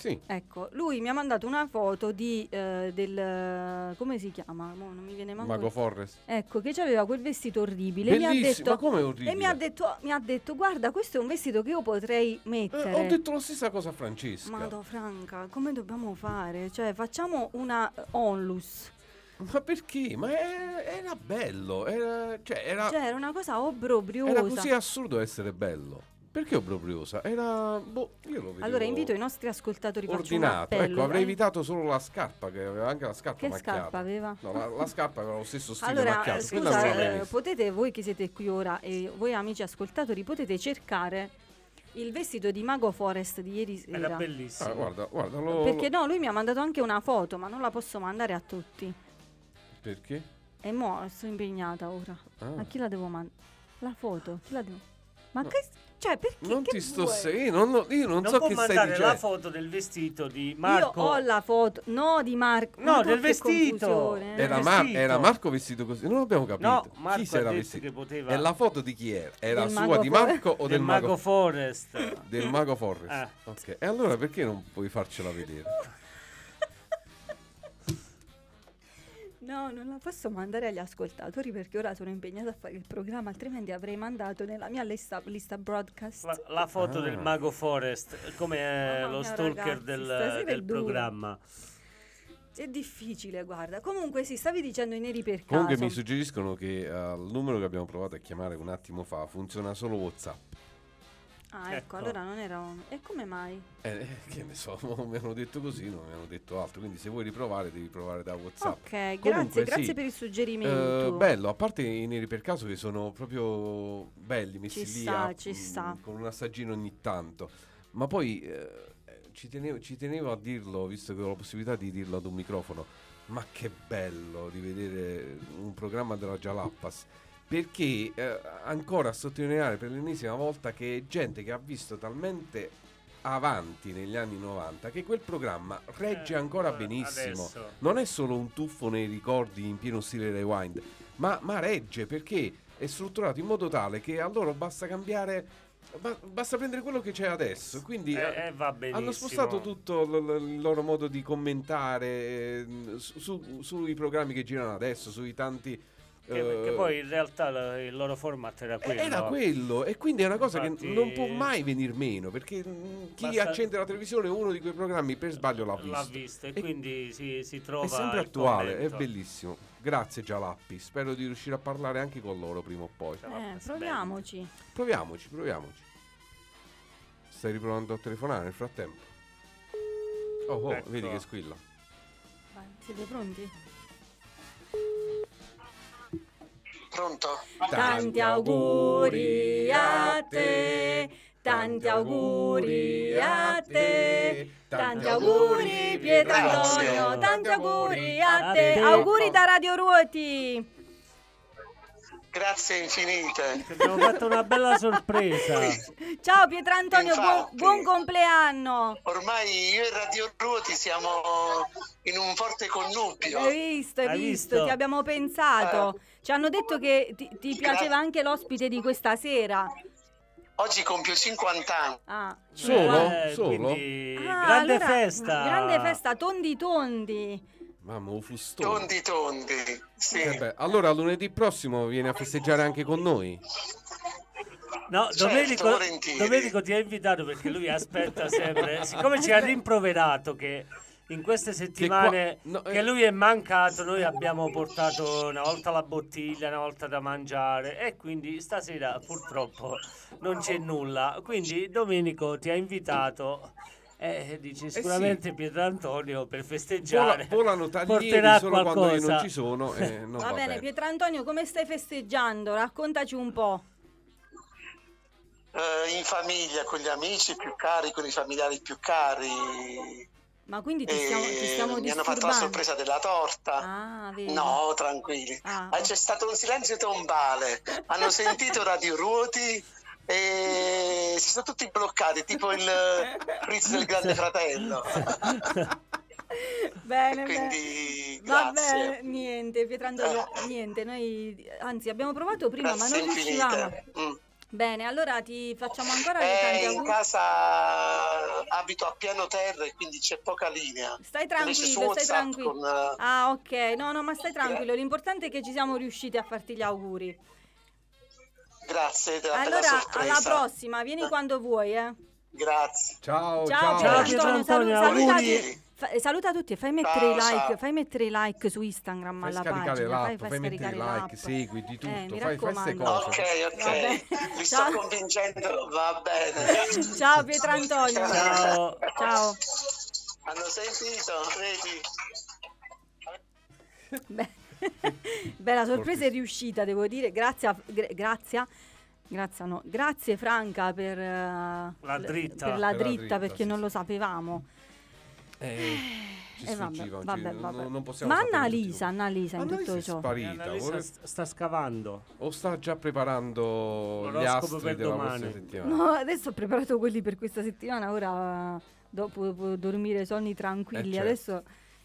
Sì, Ecco, lui mi ha mandato una foto di eh, del come si chiama? Mo non mi viene manco. Mago Forrest. Ecco, che aveva quel vestito orribile. mi ha detto ma come orribile? e mi ha detto mi ha detto "Guarda, questo è un vestito che io potrei Eh, mettere". ho detto la stessa cosa a Francesca. Mado Franca, come dobbiamo fare? Cioè, facciamo una eh, onlus. Ma perché? Ma è- era bello, era, cioè era, Cioè, era una cosa obbrobriosa. era così assurdo essere bello. Perché obbrobriosa? Era, boh, io lo vedevo Allora invito i nostri ascoltatori ordinato. appello. Ecco, avrei Eh, evitato solo la scarpa, che aveva anche la scarpa Che macchiata. scarpa aveva? No, la, la scarpa aveva lo stesso stile Allora, macchiato. scusa, eh, potete, voi che siete qui ora e voi amici ascoltatori, potete cercare il vestito di Mago Forest di ieri Era sera. bellissimo. Ah, guarda, guarda, lo, Perché lo- no, lui mi ha mandato anche una foto, ma non la posso mandare a tutti. Perché? E mo sono impegnata ora. Ah. A chi la devo mandare? La foto? Chi la devo... Ma No. che... Cioè, perché? Non che ti sto vuoi? se- io non, lo- io non, Non so che stai mandare dicendo. la foto del vestito di Marco. Io ho la foto, no di Marco. No, del vestito. Era, del Mar- vestito. era Marco vestito così? Non abbiamo capito. No, Chi Marco si ha era vestito? che poteva E la foto di chi era? Era Del sua mago di For- Marco o del del, Mago Forest. del mago Forrest? Eh. Ok. E allora perché non puoi farcela vedere? No, non la posso mandare agli ascoltatori perché ora sono impegnata a fare il programma, altrimenti avrei mandato nella mia lista, lista broadcast. La, la foto Ah. del Mago Forest, come Mamma lo stalker ragazzi, del, del programma. È difficile, guarda. Comunque sì, stavi dicendo i neri per caso. Comunque mi suggeriscono che eh, al numero che abbiamo provato a chiamare un attimo fa funziona solo WhatsApp. Ah, ecco, Ecco. allora non era un... E come mai? Eh, eh, che ne so, [LAUGHS] mi hanno detto così, non mi hanno detto altro. Quindi se vuoi riprovare devi provare da WhatsApp. Ok, grazie, Comunque, grazie sì. per il suggerimento. Eh, bello, a parte i neri per caso che sono proprio belli, messi Ci lì sta, a- ci mm, sta. con un assaggino ogni tanto. Ma poi eh, eh, ci, tenevo, ci tenevo a dirlo, visto che ho la possibilità di dirlo ad un microfono. Ma che bello di vedere un programma della Jalappas. Perché eh, ancora a sottolineare per l'ennesima volta che è gente che ha visto talmente avanti negli anni 90 che quel programma regge Eh, ancora benissimo adesso. non è solo un tuffo nei ricordi in pieno stile rewind, ma, ma regge perché è strutturato in modo tale che a loro basta cambiare, ba- basta prendere quello che c'è adesso. Quindi Eh, eh, eh, hanno spostato tutto l- l- il loro modo di commentare su- sui programmi che girano adesso, sui tanti. Che, eh, che poi in realtà la- il loro format era quello. era quello e quindi è una cosa Infatti- che non può mai venire meno perché chi Basta- accende la televisione uno di quei programmi per sbaglio l'ha visto. L'ha visto e, E- quindi si, si trova È sempre attuale, è commento. bellissimo. Grazie Gialappi, spero di riuscire a parlare anche con loro prima o poi. Eh, proviamoci. Proviamoci, proviamoci. Stai riprovando a telefonare nel frattempo? Oh, oh Ecco. vedi che squilla. Vai, siete pronti? Pronto? Tanti auguri a te, tanti auguri a te, tanti auguri Pietrantonio, Grazie. tanti auguri a te. Auguri da Radio Ruoti. Grazie infinite. Ti abbiamo fatto una bella sorpresa. [LAUGHS] Ciao Pietrantonio, buon, Infatti. buon compleanno. Ormai io e Radio Ruoti siamo in un forte connubio. Hai visto, hai Hai visto, visto? ti abbiamo pensato. Ci hanno detto che ti, ti piaceva anche l'ospite di questa sera. Oggi compio 50 anni. Ah, Solo? Eh, Solo? quindi, Ah, grande allora, festa. Grande festa, tondi tondi. Mamma, un fustone. Tondi tondi. Sì. Eh beh, allora lunedì prossimo vieni a festeggiare anche con noi. No, Certo, Domenico. Domenico ti ha invitato perché lui aspetta sempre. Siccome ci ha rimproverato che in queste settimane che, no, eh. lui è mancato, noi abbiamo portato una volta la bottiglia, una volta da mangiare e quindi stasera purtroppo non c'è nulla. Quindi Domenico ti ha invitato. E dice sicuramente Pietro Antonio per Vola- festeggiare volano taglieri solo quando io qualcosa. non ci sono. [LAUGHS] eh, non Va, va bene, bene. Pietrantonio, come stai festeggiando? Raccontaci un po'. Eh, in famiglia, con gli amici più cari, con i familiari più cari. Ma quindi ti stiamo, ti stiamo mi hanno fatto la sorpresa della torta. Ah. No, tranquilli. Ah, Ah, c'è stato un silenzio tombale. Hanno sentito Radio Ruoti e si sono tutti bloccati, tipo il quiz del Grande Fratello. [LAUGHS] Bene. Quindi Va bene, niente, Pietrantonio, niente, noi anzi abbiamo provato prima ma Grazie non riuscivamo. Mm. Bene, allora ti facciamo ancora le Eh, tanti in auguri. casa abito a piano terra e quindi c'è poca linea. Stai tranquillo, stai tranquillo. con, eh, Ah, ok, no, no, ma stai tranquillo. L'importante è che ci siamo riusciti a farti gli auguri. Grazie Allora, alla prossima, vieni quando vuoi, eh. Grazie. Ciao, Ciao, ciao. Ciao, Pietrantonio, Pietrantonio, salu- auguri. saluta, fa- saluta tutti e fai mettere i Ciao, like, fai mettere i like su Instagram Fai alla scaricare pagina, fai, fai, fai mettere i like, l'app. segui di tutto, Eh, fai, fai ste raccomando. cose. Ok, ok. Vi Ciao. sto convincendo, va bene. Ciao Pietrantonio. Ciao. Ciao. Hanno sentito? Vedi? Beh, [LAUGHS] beh, la sorpresa è riuscita, devo dire. Grazie, a- gra- grazie, grazie, no, grazie Franca per eh, La dritta. per la Per la dritta, dritta, perché sì, non sì. lo sapevamo. Eh, ci Eh, vabbè, sfuggiva, vabbè, non- vabbè. non possiamo Ma Annalisa, Annalisa in Annalisa tutto è ciò. sparita. Annalisa vorrei- sta, scavando. O sta già preparando gli astri per della domani. settimana. No, adesso ho preparato quelli per questa settimana, ora eh, dopo dormire sonni tranquilli. Eh, certo. Adesso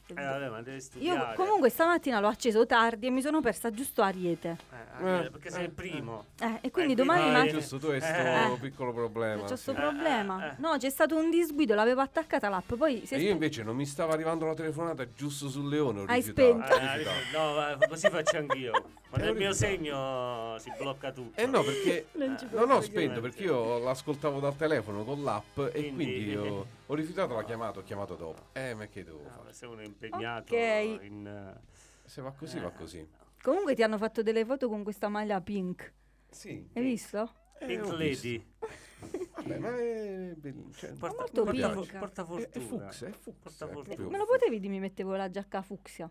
Eh, vabbè, ma devi studiare. io comunque stamattina l'ho acceso tardi e mi sono persa giusto Ariete. Eh, eh, Eh, perché sei il primo. Eh, e quindi Eh, domani quindi- Ah, ma- è giusto, tu hai sto Eh. piccolo problema. C'è questo Eh, problema. eh, eh. No, c'è stato un disguido, l'avevo attaccata l'app, poi si è E io invece non mi stava arrivando la telefonata giusto sul leone. Hai spento. Eh, rifiutato. no, così faccio anch'io. Ma nel Eh, mio segno si blocca tutto. Eh no, perché Non ho posso spento perché io l'ascoltavo dal telefono con l'app e Quindi- quindi [LAUGHS] ho, rifiutato la chiamata, ho chiamato dopo. Eh, ma che devo No, fare? se uno è impegnato Ok. in... eh, Se va così, va così. Comunque ti hanno fatto delle foto con questa maglia pink. Sì. Hai visto? Eh, Pink Lady. Vabbè, ma è bello, cioè, Porta, molto porta, pink. porta è, fortuna. è fucsia, è fucsia. Porta è fortuna. proprio Me lo potevi dire mi mettevo la giacca fucsia?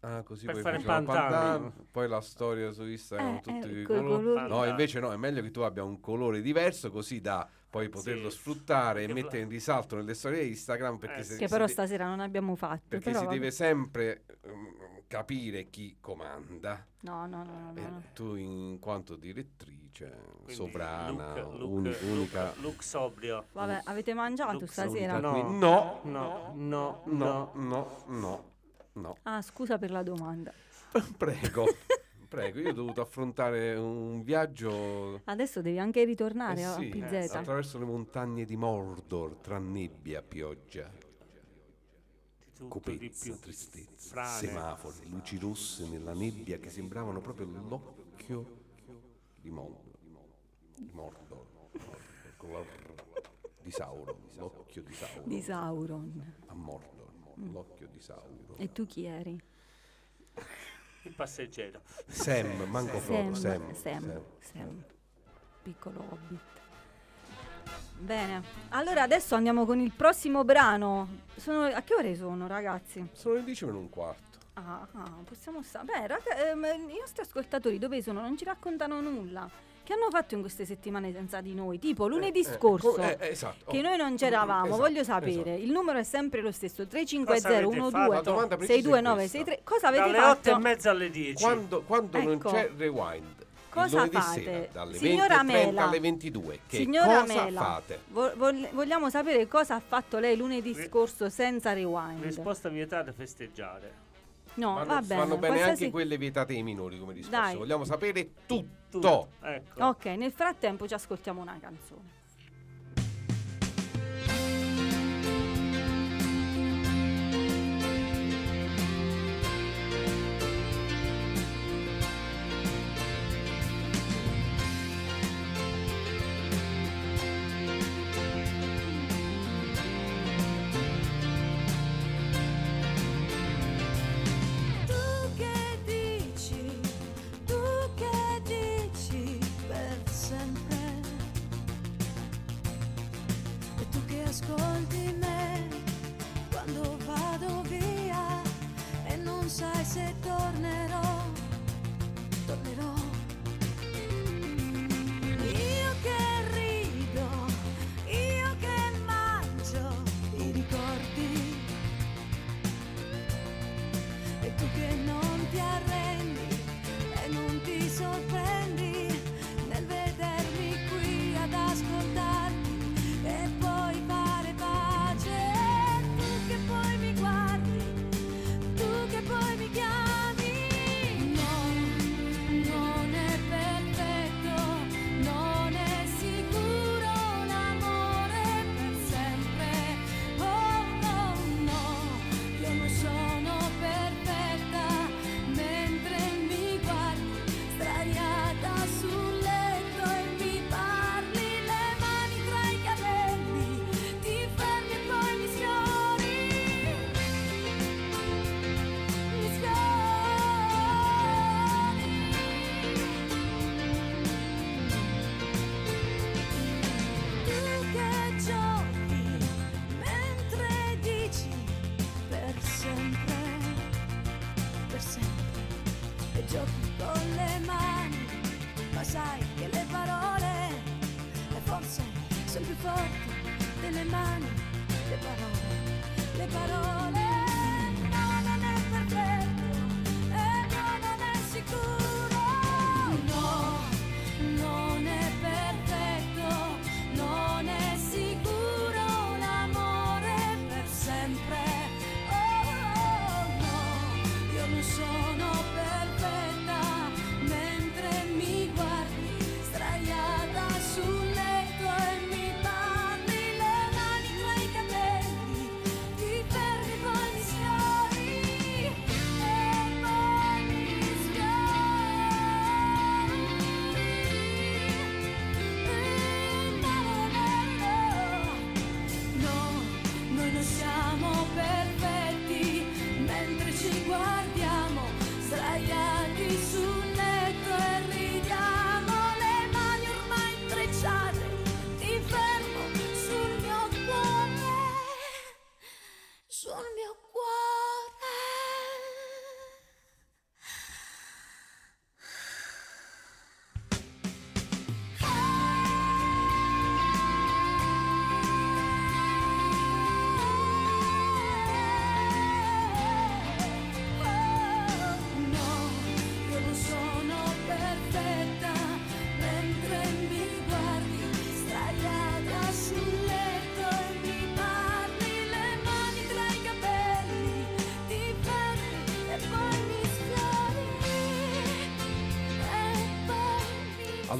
Ah, così Per poi fare Pantano. Poi la storia su Instagram Eh, tutti eh, i colori. No, invece no, è meglio che tu abbia un colore diverso così da poi poterlo Sì. sfruttare e mettere in risalto nelle storie Instagram perché, Eh, se. Che però stasera non abbiamo fatto. perché però si vabbè. deve sempre ehm, capire chi comanda. No, no, no, no, no. tu in quanto direttrice, Quindi sovrana, look, look, uni- look- unica... look sobrio. Vabbè, avete mangiato Lux, stasera? no, No, no, no, no. no, no, no. Ah, scusa per la domanda. Prego, [LAUGHS] prego, io ho dovuto affrontare un viaggio Adesso devi anche ritornare eh a sì, PZ. attraverso le montagne di Mordor, tra nebbia, pioggia, Tutto di copezza, tristezza, Frane. semafori, luci rosse nella nebbia che sembravano proprio l'occhio di Mordor, di Mordor, con la R di Sauron, l'occhio di Sauron, Di Sauron. a Mordor, l'occhio di Sauron. E tu chi eri? Il passeggero. Sam, manco Frodo, Sam, Sam, Sam, Sam. Piccolo hobbit. Bene, allora adesso andiamo con il prossimo brano. Sono, a che ore sono, ragazzi? Sono le 10 meno un quarto. Ah, ah, possiamo stare. Beh, raga, ehm, i nostri ascoltatori dove sono? Non ci raccontano nulla. Che hanno fatto in queste settimane senza di noi? Tipo lunedì Eh, scorso. co- eh, esatto. Che Oh. noi non c'eravamo, Esatto, voglio sapere. esatto. Il numero è sempre lo stesso: Cosa avete 350 fatto? La domanda 12 precisa è 62963. Cosa avete Dalle fatto? 8 e mezza alle 10. Quando, quando non Ecco. c'è rewind cosa fate? sera, dalle Signora 20.30 Mela, alle 22. Che Signora cosa Mela, fate? vo- vogliamo sapere cosa ha fatto lei lunedì Ri- scorso senza rewind. Risposta vietata festeggiare. No, Vanno, va bene. vanno bene qualsiasi- anche quelle vietate ai minori come risposta. Vogliamo sapere tutto. Tutto. Ecco. Ok, nel frattempo ci ascoltiamo una canzone.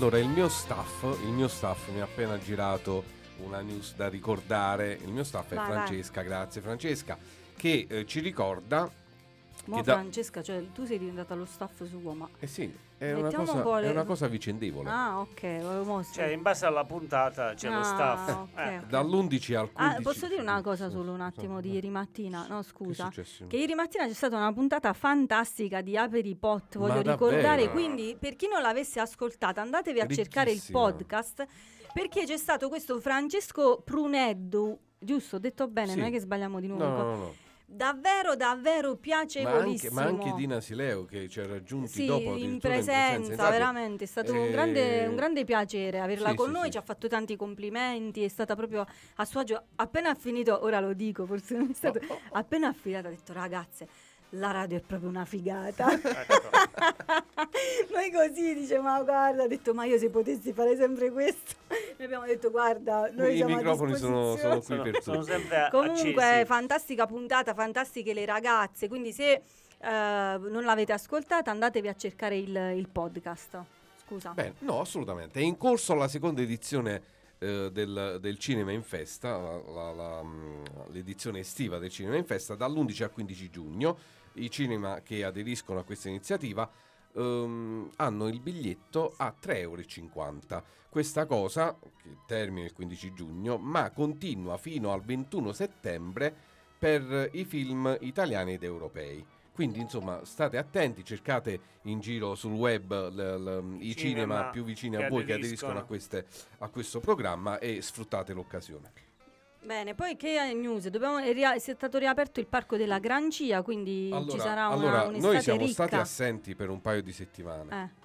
Allora, il mio staff, il mio staff mi ha appena girato una news da ricordare. Il mio staff è Vai, vai. Francesca, grazie Francesca, che eh, ci ricorda Mo che da- Francesca, cioè tu sei diventata lo staff suo, ma... Eh sì, è una, Mettiamo cosa, un po' le- è una cosa vicendevole. Ah, ok. Cioè, in base alla puntata c'è lo Ah, staff. ok, Eh. ok. Dall'11 al 15. Ah, posso dire una cosa solo un attimo sì. di ieri mattina? No, Che scusa. successo? Che ieri mattina c'è stata una puntata fantastica di Aperi Pot, Ma voglio davvero? ricordare, quindi per chi non l'avesse ascoltata andatevi a cercare il Ricchissima. podcast perché c'è stato questo Francesco Pruneddu, giusto, ho detto bene, Sì. non è che sbagliamo di nuovo. No, no, no. Davvero, davvero Ma anche, piacevolissimo. ma anche Dina Sileo che ci ha raggiunti Sì, dopo in presenza, infatti, veramente, è stato un, eh, grande, un grande piacere averla sì, con sì, noi, ci ha fatto tanti complimenti, è stata proprio a suo agio. Appena ha finito, ora lo dico, forse non è stato... Oh, oh, oh. Appena ha finito ha detto ragazze, la radio è proprio una figata. Ecco. [LAUGHS] Noi così dice, ma guarda, ha detto, ma io se potessi fare sempre questo. [LAUGHS] Noi abbiamo detto, guarda, noi I siamo a microfoni sono, sono qui per sono sempre Comunque, accesi. fantastica puntata, fantastiche le ragazze. Quindi, se eh, non l'avete ascoltata, andatevi a cercare il, il podcast. Scusa. Bene, no, assolutamente. È in corso la seconda edizione eh, del, del Cinema in Festa, la- la- la, mm, l'edizione estiva del Cinema in Festa, dall'11 al 15 giugno. I cinema che aderiscono a questa iniziativa ehm, hanno il biglietto a 3,50 euro. Questa cosa, che termina il 15 giugno, ma continua fino al 21 settembre per i film italiani ed europei. Quindi insomma state attenti, cercate in giro sul web l- l- i cinema, Cinema più vicini che a voi che aderiscono. aderiscono a, queste- a questo programma e sfruttate l'occasione. Bene, poi che news? Dobbiamo, è, ria- è stato riaperto il parco della Grancia, quindi ci sarà una, allora, un'estate noi siamo ricca. stati assenti per un paio di settimane. Eh.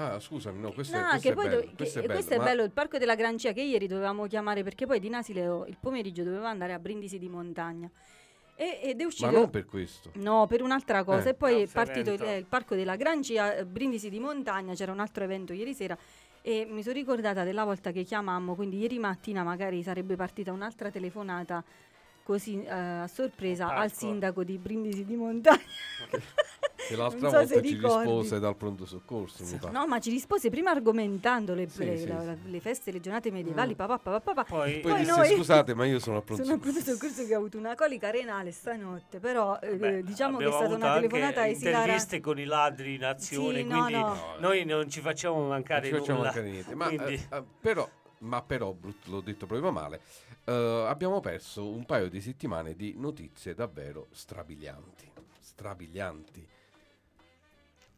Ah, scusami, no, questo, No, è, questo che è poi bello. do- che- questo è e bello, questo è ma- bello, il parco della Grancia che ieri dovevamo chiamare perché poi di Nasileo il pomeriggio doveva andare a Brindisi di montagna. E- ed è uscito ma non per questo. No, per un'altra cosa. Eh. E poi è partito il, eh, il parco della Grancia, eh, Brindisi di montagna, c'era un altro evento ieri sera e mi sono ricordata della volta che chiamammo, quindi ieri mattina magari sarebbe partita un'altra telefonata così eh, a sorpresa Parco. al sindaco di Brindisi di montagna. Che l'altra Non so volta ci ricordi. rispose dal pronto soccorso, pare. No, ma ci rispose prima argomentando le, Sì, le- sì, la- sì. le feste, le giornate medievali, papà, papà, papà. Poi, Poi, poi disse noi- scusate, ma io sono al [LAUGHS] pronto Sono al soccorso. pronto soccorso che ho avuto una colica renale stanotte, però eh, beh, diciamo che è stata una telefonata esilarante. interviste con i ladri in azione, Sì, no, quindi no. noi non ci facciamo Non mancare ci facciamo nulla. mancare niente. Ma, eh, eh, però, ma però, brutto, l'ho detto proprio male, eh, abbiamo perso un paio di settimane di notizie davvero strabilianti. Strabilianti.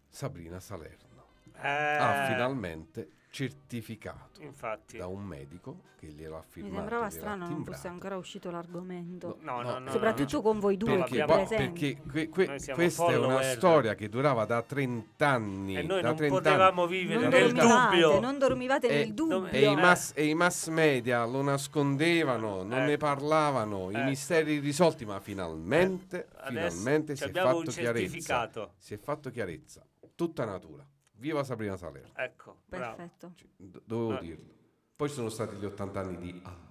Sabrina Salerno ha Eh, finalmente certificato Infatti. da un medico che glielo ha Mi firmato. sembrava gliel'ha strano non fosse ancora uscito l'argomento. No, no, no. Soprattutto no. con voi due Perché, presenti. perché que- que- questa è una storia che durava da 30 anni. E noi da non 30 anni. potevamo vivere non nel dubbio. non dormivate E- nel dubbio. E i, Eh. mass, e i mass media lo nascondevano, non Ecco. ne parlavano, i Ecco. misteri risolti, ma finalmente, Adesso finalmente si è abbiamo un fatto chiarezza. certificato. Si è fatto chiarezza. Tutta natura. Viva Sabrina Salerno. Ecco. Perfetto. Ci- do- dovevo Eh. dirlo. Poi ci sono stati gli 80 anni di Alba.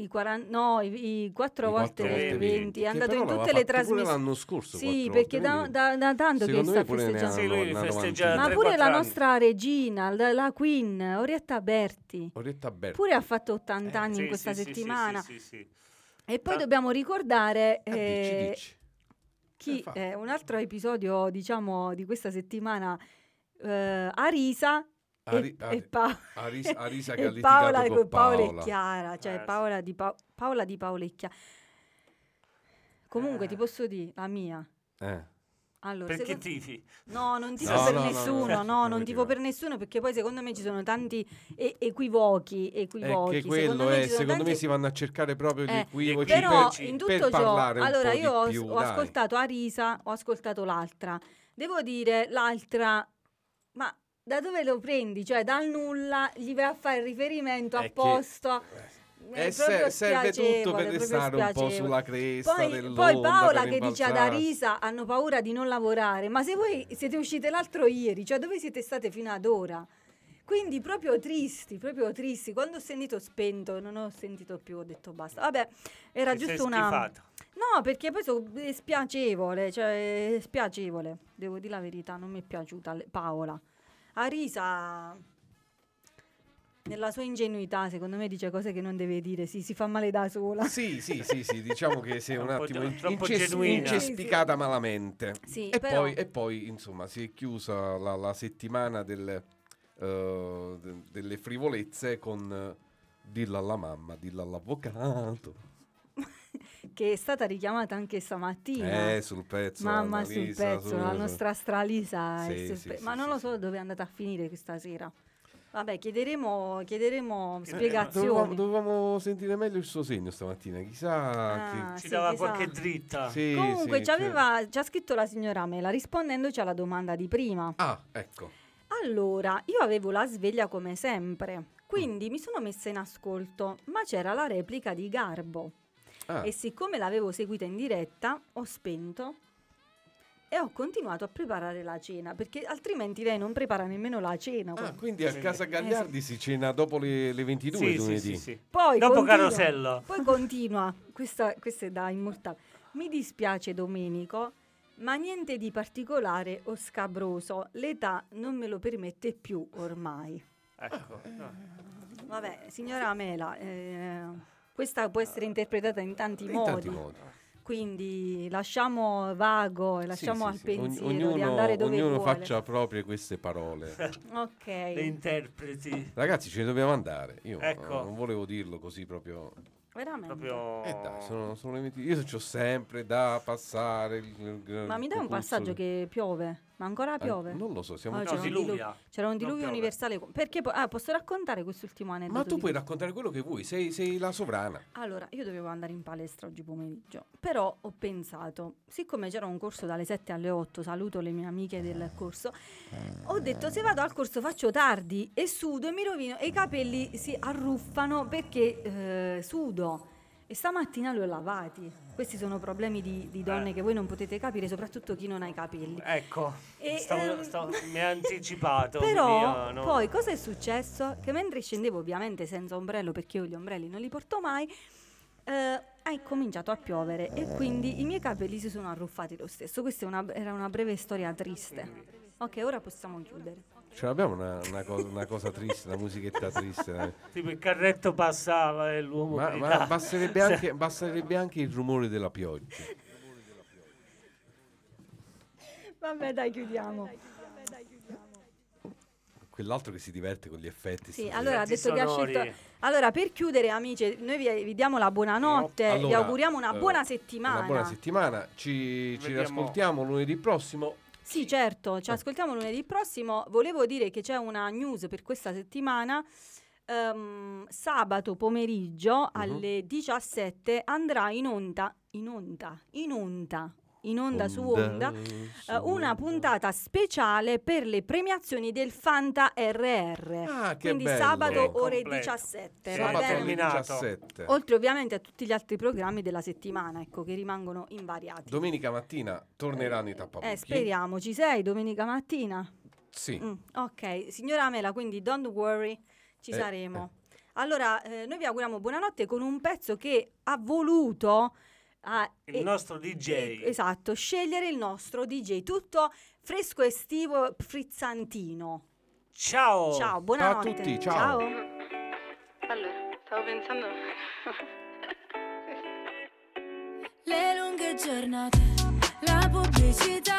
I 40, no, i, i 4 I volte quattro volte 20, venti, è Che andato in tutte le trasmissioni. l'anno scorso. Sì, perché da, da- da tanto che secondo sta pure ne festeggiando. Sì, lui festeggia. Ma pure la anni. nostra regina, la, la Queen, Orietta Berti, Orietta Berti. pure ha fatto 80 anni Sì, in questa sì, sì, sì, settimana. sì, sì, sì. E poi Ah. dobbiamo ricordare Eh, dici, eh, dici. chi Eh, fa. eh, un altro episodio, diciamo, di questa settimana. Eh, Arisa Ari- e, Ari- e Pa- Arisa, [LAUGHS] Arisa che e Paola, con Paola Paola. e Chiara, cioè Eh, sì. Paola, di Pa- Paola di Paola e Chiara. Comunque Eh. ti posso dire la mia. Eh. Allora, Perché secondo- tifi? No, non tifo No, per no, no, nessuno, no, no, no, non no, tifo per nessuno perché poi secondo me ci sono tanti e- equivochi, È equivochi. che secondo quello me è, sono secondo me tanti- si vanno a cercare proprio gli Eh, equivoci Però per, in per tutto ciò, parlare un allora po' io ho, più, ho ascoltato Arisa, ho ascoltato l'altra. Devo dire l'altra, ma da dove lo prendi? Cioè dal nulla gli vai a fare riferimento È che- apposta. Eh, È se- proprio serve tutto per restare un po' sulla cresta Poi, poi Paola che dice ad. Arisa hanno paura di non lavorare, ma se voi siete uscite l'altro ieri, cioè dove siete state fino ad ora? Quindi proprio tristi, proprio tristi. Quando ho sentito spento, non ho sentito più, ho detto basta. Vabbè, era Ti sei giusto una... schifato. No, perché poi so- è spiacevole, cioè è spiacevole, devo dire la verità, non mi è piaciuta Paola. Arisa, nella sua ingenuità, secondo me dice cose che non deve dire, sì, si fa male da sola. Sì, sì, sì, sì, diciamo che sei [LAUGHS] un attimo inces- incespicata malamente. Sì, E però- poi, e poi, insomma, si è chiusa la, la settimana del, eh, de- delle frivolezze con dillo alla mamma, dillo all'avvocato. [LAUGHS] che è stata richiamata anche stamattina. Eh, sul pezzo. Mamma Annalisa, sul pezzo, su- la nostra stralisa. Sì, sul sì, pe- sì, ma non sì, lo so dove è andata a finire questa sera. Vabbè, chiederemo, chiederemo Eh, spiegazioni. Dovevamo, dovevamo sentire meglio il suo segno stamattina, chissà Ah, che... Ci sì, dava chissà. qualche dritta. Sì, Comunque sì, ci, aveva, ci ha scritto la signora Mela rispondendoci alla domanda di prima. Ah, ecco. Allora, io avevo la sveglia come sempre, quindi mi sono messa in ascolto, ma c'era la replica di Garbo Ah, e siccome l'avevo seguita in diretta ho spento e ho continuato a preparare la cena perché altrimenti lei non prepara nemmeno la cena. Ah, quando- quindi a casa Gagliardi si cena dopo le, le 22 Sì, sì, lunedì. sì, sì. Poi Dopo continua- Carosello. Poi continua, questa, questa è da immortale. Mi dispiace Domenico, ma niente di particolare o scabroso. L'età non me lo permette più ormai. Ecco. no. Vabbè, signora Mela, eh, questa può essere interpretata in tanti In modi. tanti modi. Quindi lasciamo vago e lasciamo sì, al sì. Ogn- pensiero ognuno, di andare dove ognuno vuole. faccia proprie queste parole. Le Ok, interpreti. Ragazzi, ce ne dobbiamo andare. Io Ecco. non volevo dirlo così proprio. Veramente. Proprio... Eh dai, sono, sono le 20. Io ho sempre da passare. il- il- Ma mi dai un passaggio che piove? Ma ancora Eh, piove? non lo so, siamo Ah, No, c'era, un diluvio, c'era un diluvio universale. Perché po- ah, posso raccontare quest'ultimo aneddoto? Ma tu puoi raccontare quello che vuoi, sei, sei la sovrana. Allora, io dovevo andare in palestra oggi pomeriggio, però ho pensato, siccome c'era un corso dalle 7 alle 8, saluto le mie amiche del corso, ho detto se vado al corso faccio tardi e sudo e mi rovino e i capelli si arruffano perché eh, sudo. E stamattina li ho lavati. Questi sono problemi di, di donne Eh. che voi non potete capire, soprattutto chi non ha i capelli. Ecco, E, stavo- ehm, stavo- mi ha anticipato. Però io no- poi cosa è successo? Che mentre scendevo ovviamente senza ombrello perché io gli ombrelli non li porto mai, eh, è cominciato a piovere e quindi i miei capelli si sono arruffati lo stesso. Questa è una- era una breve storia triste. Ok, ora possiamo chiudere. Ce l'abbiamo una, una cosa, una cosa triste, una musichetta triste. eh. Tipo il carretto passava e l'uomo Ma, ma basterebbe, anche, [LAUGHS] basterebbe anche il rumore della pioggia. Vabbè, dai, chiudiamo. Quell'altro che si diverte con gli effetti. Sì, allora scelto. Allora, per chiudere, amici, noi vi, vi diamo la buonanotte, vi Allora, auguriamo una eh, buona settimana. Una buona settimana. Ci, ci riascoltiamo lunedì prossimo. Sì, certo, ci ascoltiamo lunedì prossimo. Volevo dire che c'è una news per questa settimana. Ehm, sabato pomeriggio alle 17 andrà in onda, in onda, in onda, in onda su onda, su eh, una onda. puntata speciale per le premiazioni del Fanta RR. Ah, che Quindi bello. sabato ore completo. 17, Sì, va Sabato bene? terminato. 17. Oltre ovviamente a tutti gli altri programmi della settimana, ecco, che rimangono invariati. Domenica mattina torneranno i tappabuchi. Eh, speriamo, ci sei domenica mattina? Sì. Mm, ok, signora Mela, quindi don't worry, ci Eh, saremo. Allora, eh, noi vi auguriamo buonanotte con un pezzo che ha voluto ah, Il eh, nostro DJ. esatto, scegliere il nostro DJ, tutto fresco estivo frizzantino. Ciao. Ciao, Ciao a buonanotte. tutti, ciao. Allora, stavo pensando... Le lunghe giornate, la pubblicità